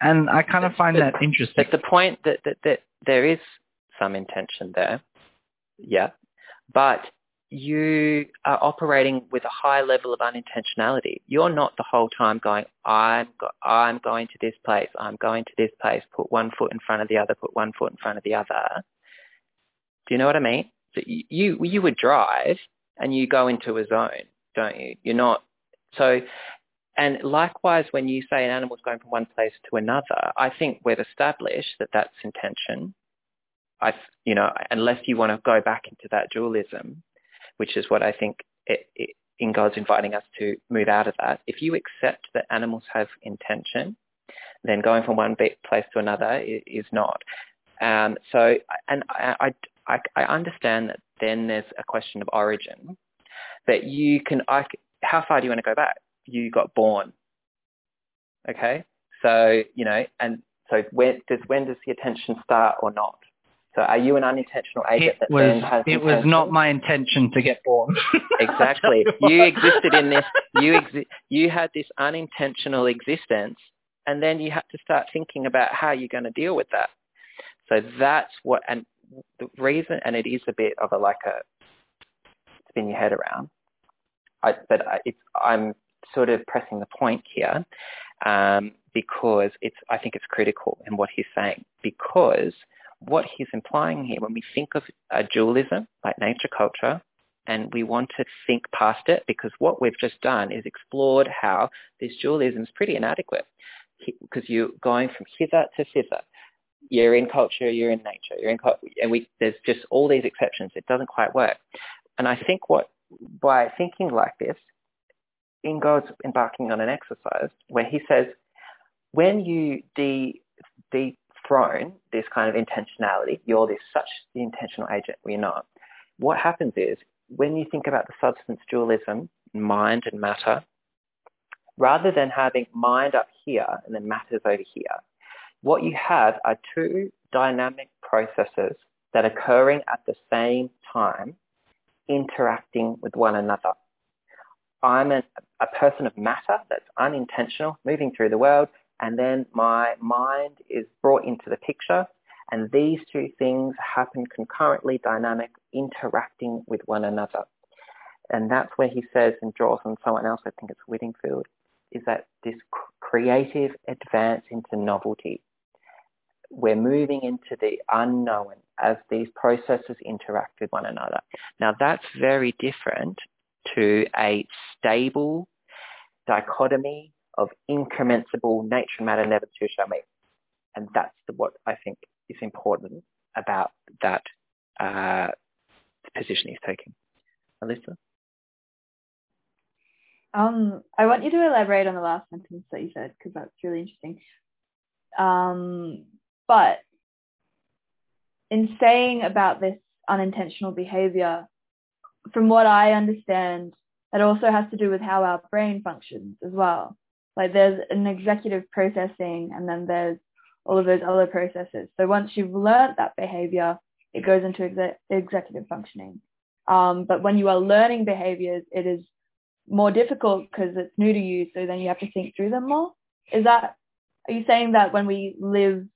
And I kind of find
but,
that interesting.
But the point that, that, that there is some intention there, yeah, but you are operating with a high level of unintentionality. You're not the whole time going, I'm, go- I'm going to this place, I'm going to this place, put one foot in front of the other, put one foot in front of the other. Do you know what I mean? So you, you would drive and you go into a zone, don't you? You're not so, and likewise, when you say an animal's going from one place to another, I think we've established that that's intention. I, you know, unless you want to go back into that dualism, which is what I think it, it, Ingold's inviting us to move out of that. If you accept that animals have intention, then going from one place to another is not. Um, so, and I, I, I understand that then there's a question of origin, that you can, I, how far do you want to go back? You got born. Okay? So, you know, and so when does, when does the attention start or not? So are you an unintentional agent
it
that
was,
then has
It
intention?
was not my intention to get born. (laughs)
exactly. You existed in this, you, exi- you had this unintentional existence and then you have to start thinking about how you're going to deal with that. So that's what, and the reason, and it is a bit of a like a spin your head around, I, but I'm sort of pressing the point here um, because it's, I think it's critical in what he's saying because what he's implying here, when we think of a dualism like nature culture, and we want to think past it because what we've just done is explored how this dualism is pretty inadequate because you're going from hither to thither. You're in culture, you're in nature, you're in and we, there's just all these exceptions. It doesn't quite work. And I think what by thinking like this, Ingold's embarking on an exercise where he says, when you de, dethrone this kind of intentionality, you're this such the intentional agent, we're not. What happens is when you think about the substance dualism, mind and matter, rather than having mind up here and then matters over here, what you have are two dynamic processes that are occurring at the same time interacting with one another. I'm a, a person of matter that's unintentional, moving through the world, and then my mind is brought into the picture, and these two things happen concurrently, dynamic, interacting with one another. And that's where he says and draws on someone else, I think it's Whittingfield, is that this creative advance into novelty. We're moving into the unknown as these processes interact with one another. Now that's very different to a stable dichotomy of incommensurable nature and matter never two shall meet. And that's what I think is important about that uh, position he's taking. Alyssa?
Um, I want you to elaborate on the last sentence that you said because that's really interesting. Um, but in saying about this unintentional behavior, from what I understand, it also has to do with how our brain functions as well. Like there's an executive processing and then there's all of those other processes. So once you've learned that behavior, it goes into exe- executive functioning. Um, but when you are learning behaviors, it is more difficult because it's new to you. So then you have to think through them more. Is that, are you saying that when we live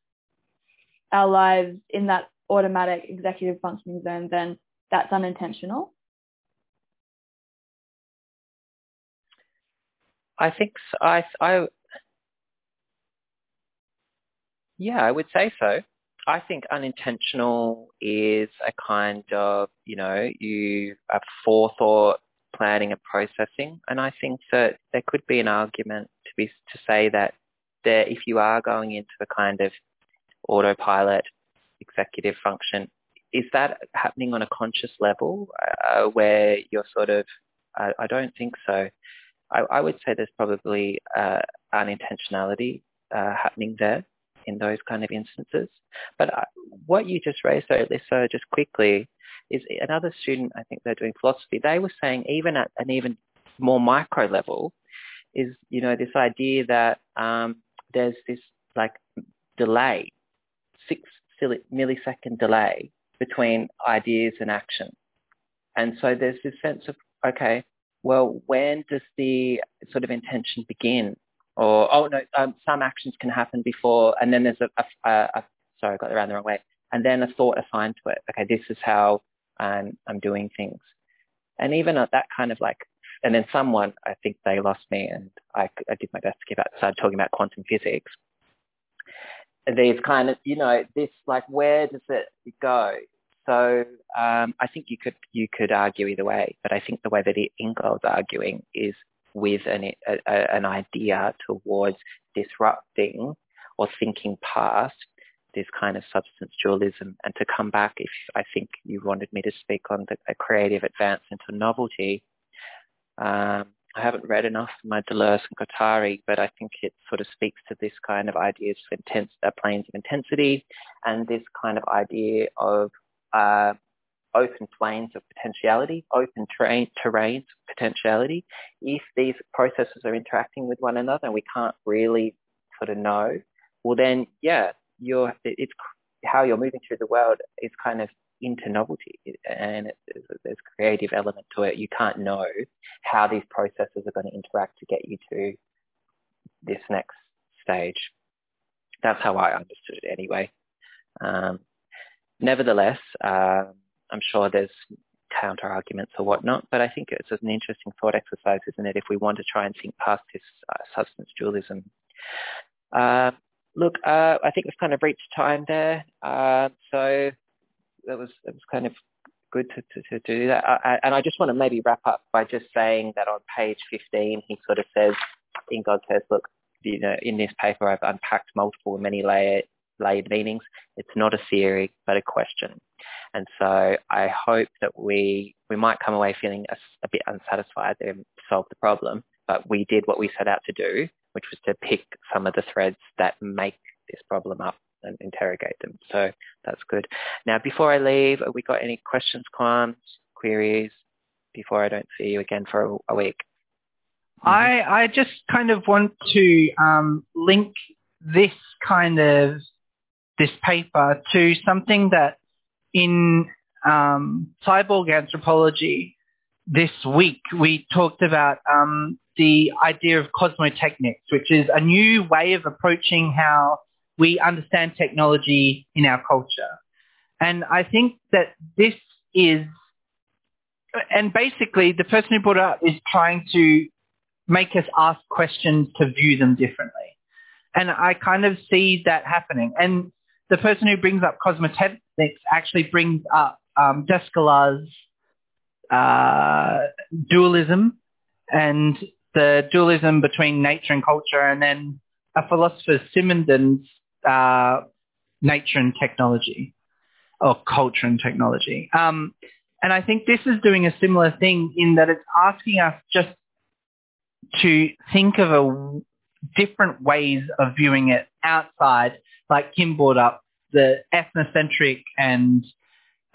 our lives in that automatic executive functioning zone, then that's unintentional?
I think so. I, I, yeah, I would say so. I think unintentional is a kind of, you know, you have forethought, planning and processing. And I think that there could be an argument to be to say that there, if you are going into a kind of autopilot executive function, is that happening on a conscious level uh, where you're sort of, I, I don't think so. I, I, would say there's probably uh, unintentionality uh, happening there in those kind of instances. But uh, what you just raised, though, Lisa, just quickly, is another student, I think they're doing philosophy, they were saying even at an even more micro level is, you know, this idea that um, there's this like delay, six millisecond delay between ideas and action. And so there's this sense of, okay, well, when does the sort of intention begin? Or, oh no, um, some actions can happen before, and then there's a, a, a, a sorry, I got around the wrong way. And then a thought assigned to it. Okay, this is how I'm, doing things. And even at that kind of like, and then someone, I think they lost me and I, I did my best to keep out, started talking about quantum physics. These kind of, you know, this like, where does it go? So um, I think you could you could argue either way, but I think the way that Ingold's arguing is with an a, a, an idea towards disrupting or thinking past this kind of substance dualism and to come back if I think you wanted me to speak on the creative advance into novelty. Um, I haven't read enough of my Deleuze and Guattari, but I think it sort of speaks to this kind of ideas of intense, uh, planes of intensity and this kind of idea of uh, open planes of potentiality, open terrain, terrains of potentiality. If these processes are interacting with one another and we can't really sort of know, well then, yeah, you're, it's how you're moving through the world is kind of into novelty and there's creative element to it. You can't know how these processes are going to interact to get you to this next stage. That's how I understood it anyway. Um, nevertheless, um, I'm sure there's counter arguments or whatnot, but I think it's an interesting thought exercise, isn't it, if we want to try and think past this uh, substance dualism. Uh, look, uh, I think we've kind of reached time there, uh, so that was that was kind of good to, to, to do that. I, and I just want to maybe wrap up by just saying that on page 15, he sort of says, Ingold says, look, you know, in this paper I've unpacked multiple and many layered layered meanings. It's not a theory, but a question. And so I hope that we, we might come away feeling a, a bit unsatisfied that we solved the problem, but we did what we set out to do, which was to pick some of the threads that make this problem up and interrogate them. So that's good. Now, before I leave, have we got any questions, qualms, queries before I don't see you again for a, a week?
I, I just kind of want to um, link this kind of this paper to something that in um, cyborg anthropology this week we talked about um, the idea of cosmotechnics, which is a new way of approaching how we understand technology in our culture. And I think that this is, and basically the person who brought it up is trying to make us ask questions to view them differently. And I kind of see that happening. And the person who brings up cosmotechnics actually brings up um, uh, dualism and the dualism between nature and culture, and then a philosopher Simondon's uh, nature and technology, or culture and technology. Um, and I think this is doing a similar thing in that it's asking us just to think of a different ways of viewing it outside, like Kim brought up, the ethnocentric and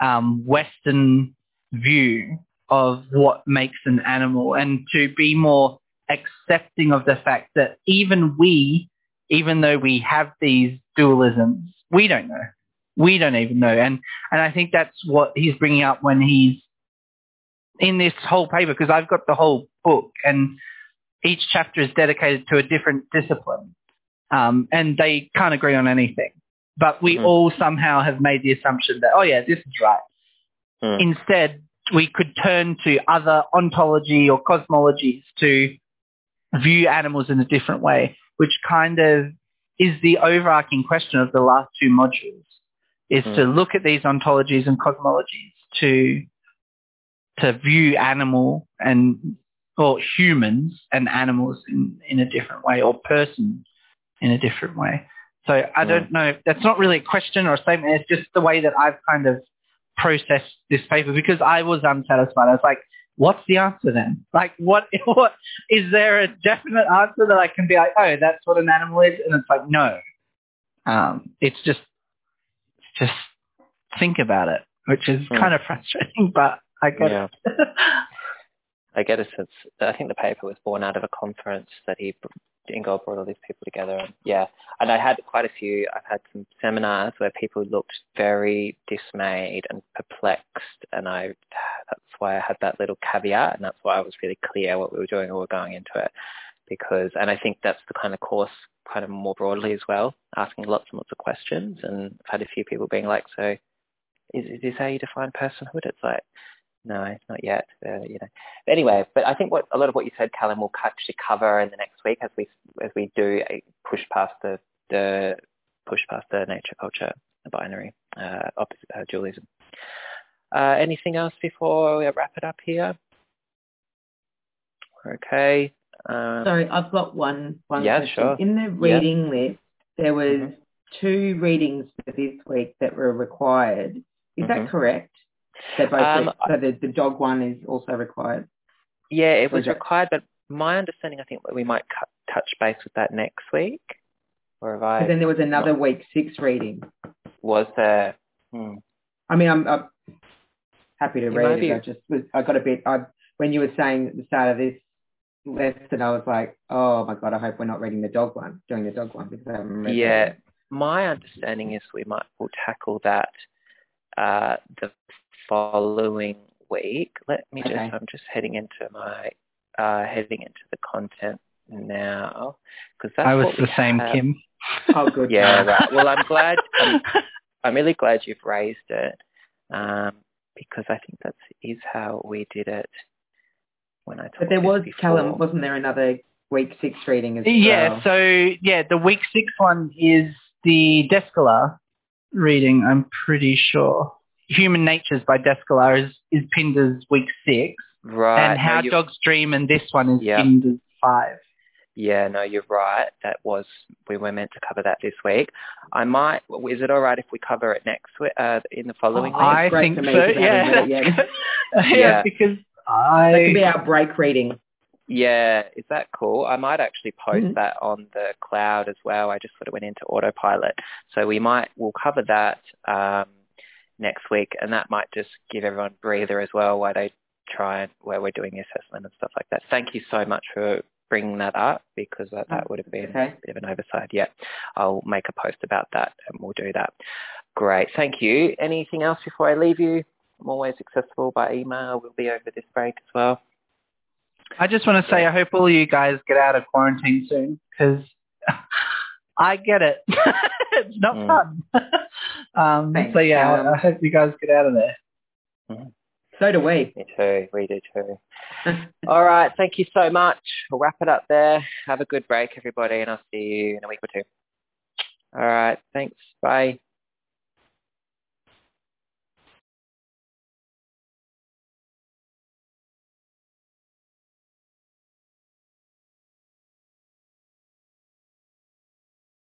um, Western view of what makes an animal and to be more accepting of the fact that even we, even though we have these dualisms, we don't know. We don't even know. And, and I think that's what he's bringing up when he's in this whole paper, because I've got the whole book and each chapter is dedicated to a different discipline. Um, and they can't agree on anything. But we
Mhm.
all somehow have made the assumption that, oh yeah, this is right.
Mm.
Instead, we could turn to other ontology or cosmologies to view animals in a different way, which kind of is the overarching question of the last two modules, is to
Mm.
look at these ontologies and cosmologies to to view animal and or humans and animals in, in a different way or person in a different way. So I
Mm.
don't know. That's not really a question or a statement. It's just the way that I've kind of processed this paper because I was unsatisfied. I was like, what's the answer then? Like, what, (laughs) what, is there a definite answer that I can be like, oh, that's what an animal is? And it's like, no. Um, it's just, just think about it, which is
Mm.
kind of (laughs) frustrating, but I get
Yeah.
it. (laughs)
I get a sense. I think the paper was born out of a conference that he Ingold brought all these people together. And yeah, and I had quite a few. I've had some seminars where people looked very dismayed and perplexed, and I that's why I had that little caveat, and that's why I was really clear what we were doing and we were going into it. Because, and I think that's the kind of course, kind of more broadly as well, asking lots and lots of questions. And I've had a few people being like, so is, is this how you define personhood? It's like, no, not yet. Uh, you know. But anyway, but I think what a lot of what you said, Callum, will actually cover in the next week as we as we do uh, push past the the push past the nature culture binary uh, opposite uh, dualism. Uh, anything else before we wrap it up here? Okay. Um,
Sorry, I've got one one
Yeah,
question.
sure.
In the reading list, there was two readings for this week that were required. Is
Mhm.
that correct? They both
Um,
so the, the dog one is also required.
yeah, it was required, but my understanding, I think, we might cut, touch base with that next week. Or have I?
Then there was another week six reading.
was there? Hmm.
I mean, I'm, I'm happy to
It
read
be-
it. I just was, I got a bit. I when you were saying at the start of this lesson, I was like, oh my god, I hope we're not reading the dog one, doing the dog one because I haven't read.
Yeah, my understanding is we might will tackle that uh, the following week. Let me just.
Okay.
I'm just heading into my uh, heading into the content now because that's
I was the same,
have.
Kim. (laughs)
Oh, good.
Yeah, right. Well, I'm glad. I'm, I'm really glad you've raised it um, because I think that is how we did it when I.
But there was
before.
Callum, wasn't there another week six reading as
Yeah,
well? Yeah.
So yeah, the week six one is the Descola reading, I'm pretty sure. Human Natures by Descola is, is pinned as week six.
Right.
and How
you-
Dogs Dream and this one is
Yeah.
pinned as five.
Yeah, no, you're right. That was we were meant to cover that this week. I might. Is it all right if we cover it next week? Uh, in the following
Oh,
week?
I
great
think so,
because I
yeah.
it (laughs)
yeah,
Yeah.
because
That could be our break reading.
Yeah, is that cool? I might actually post
Mhm.
that on the cloud as well. I just sort of went into autopilot, so we might we'll cover that um, next week, and that might just give everyone a breather as well while they try and where we're doing the assessment and stuff like that. Thank you so much for bringing that up because that, that would have been
Okay.
a bit of an oversight. Yeah, I'll make a post about that and we'll do that. Great, thank you. Anything else before I leave you? I'm always accessible by email. We'll be over this break as well.
I just want to say I hope all of you guys get out of quarantine soon because (laughs) I get it. (laughs) it's not
Mm.
fun. (laughs) um,
Thanks,
so yeah,
Callum.
I hope you guys get out of there.
So do we.
Me too. We do too. (laughs) All right. Thank you so much. We'll wrap it up there. Have a good break, everybody, and I'll see you in a week or two. All right. Thanks. Bye.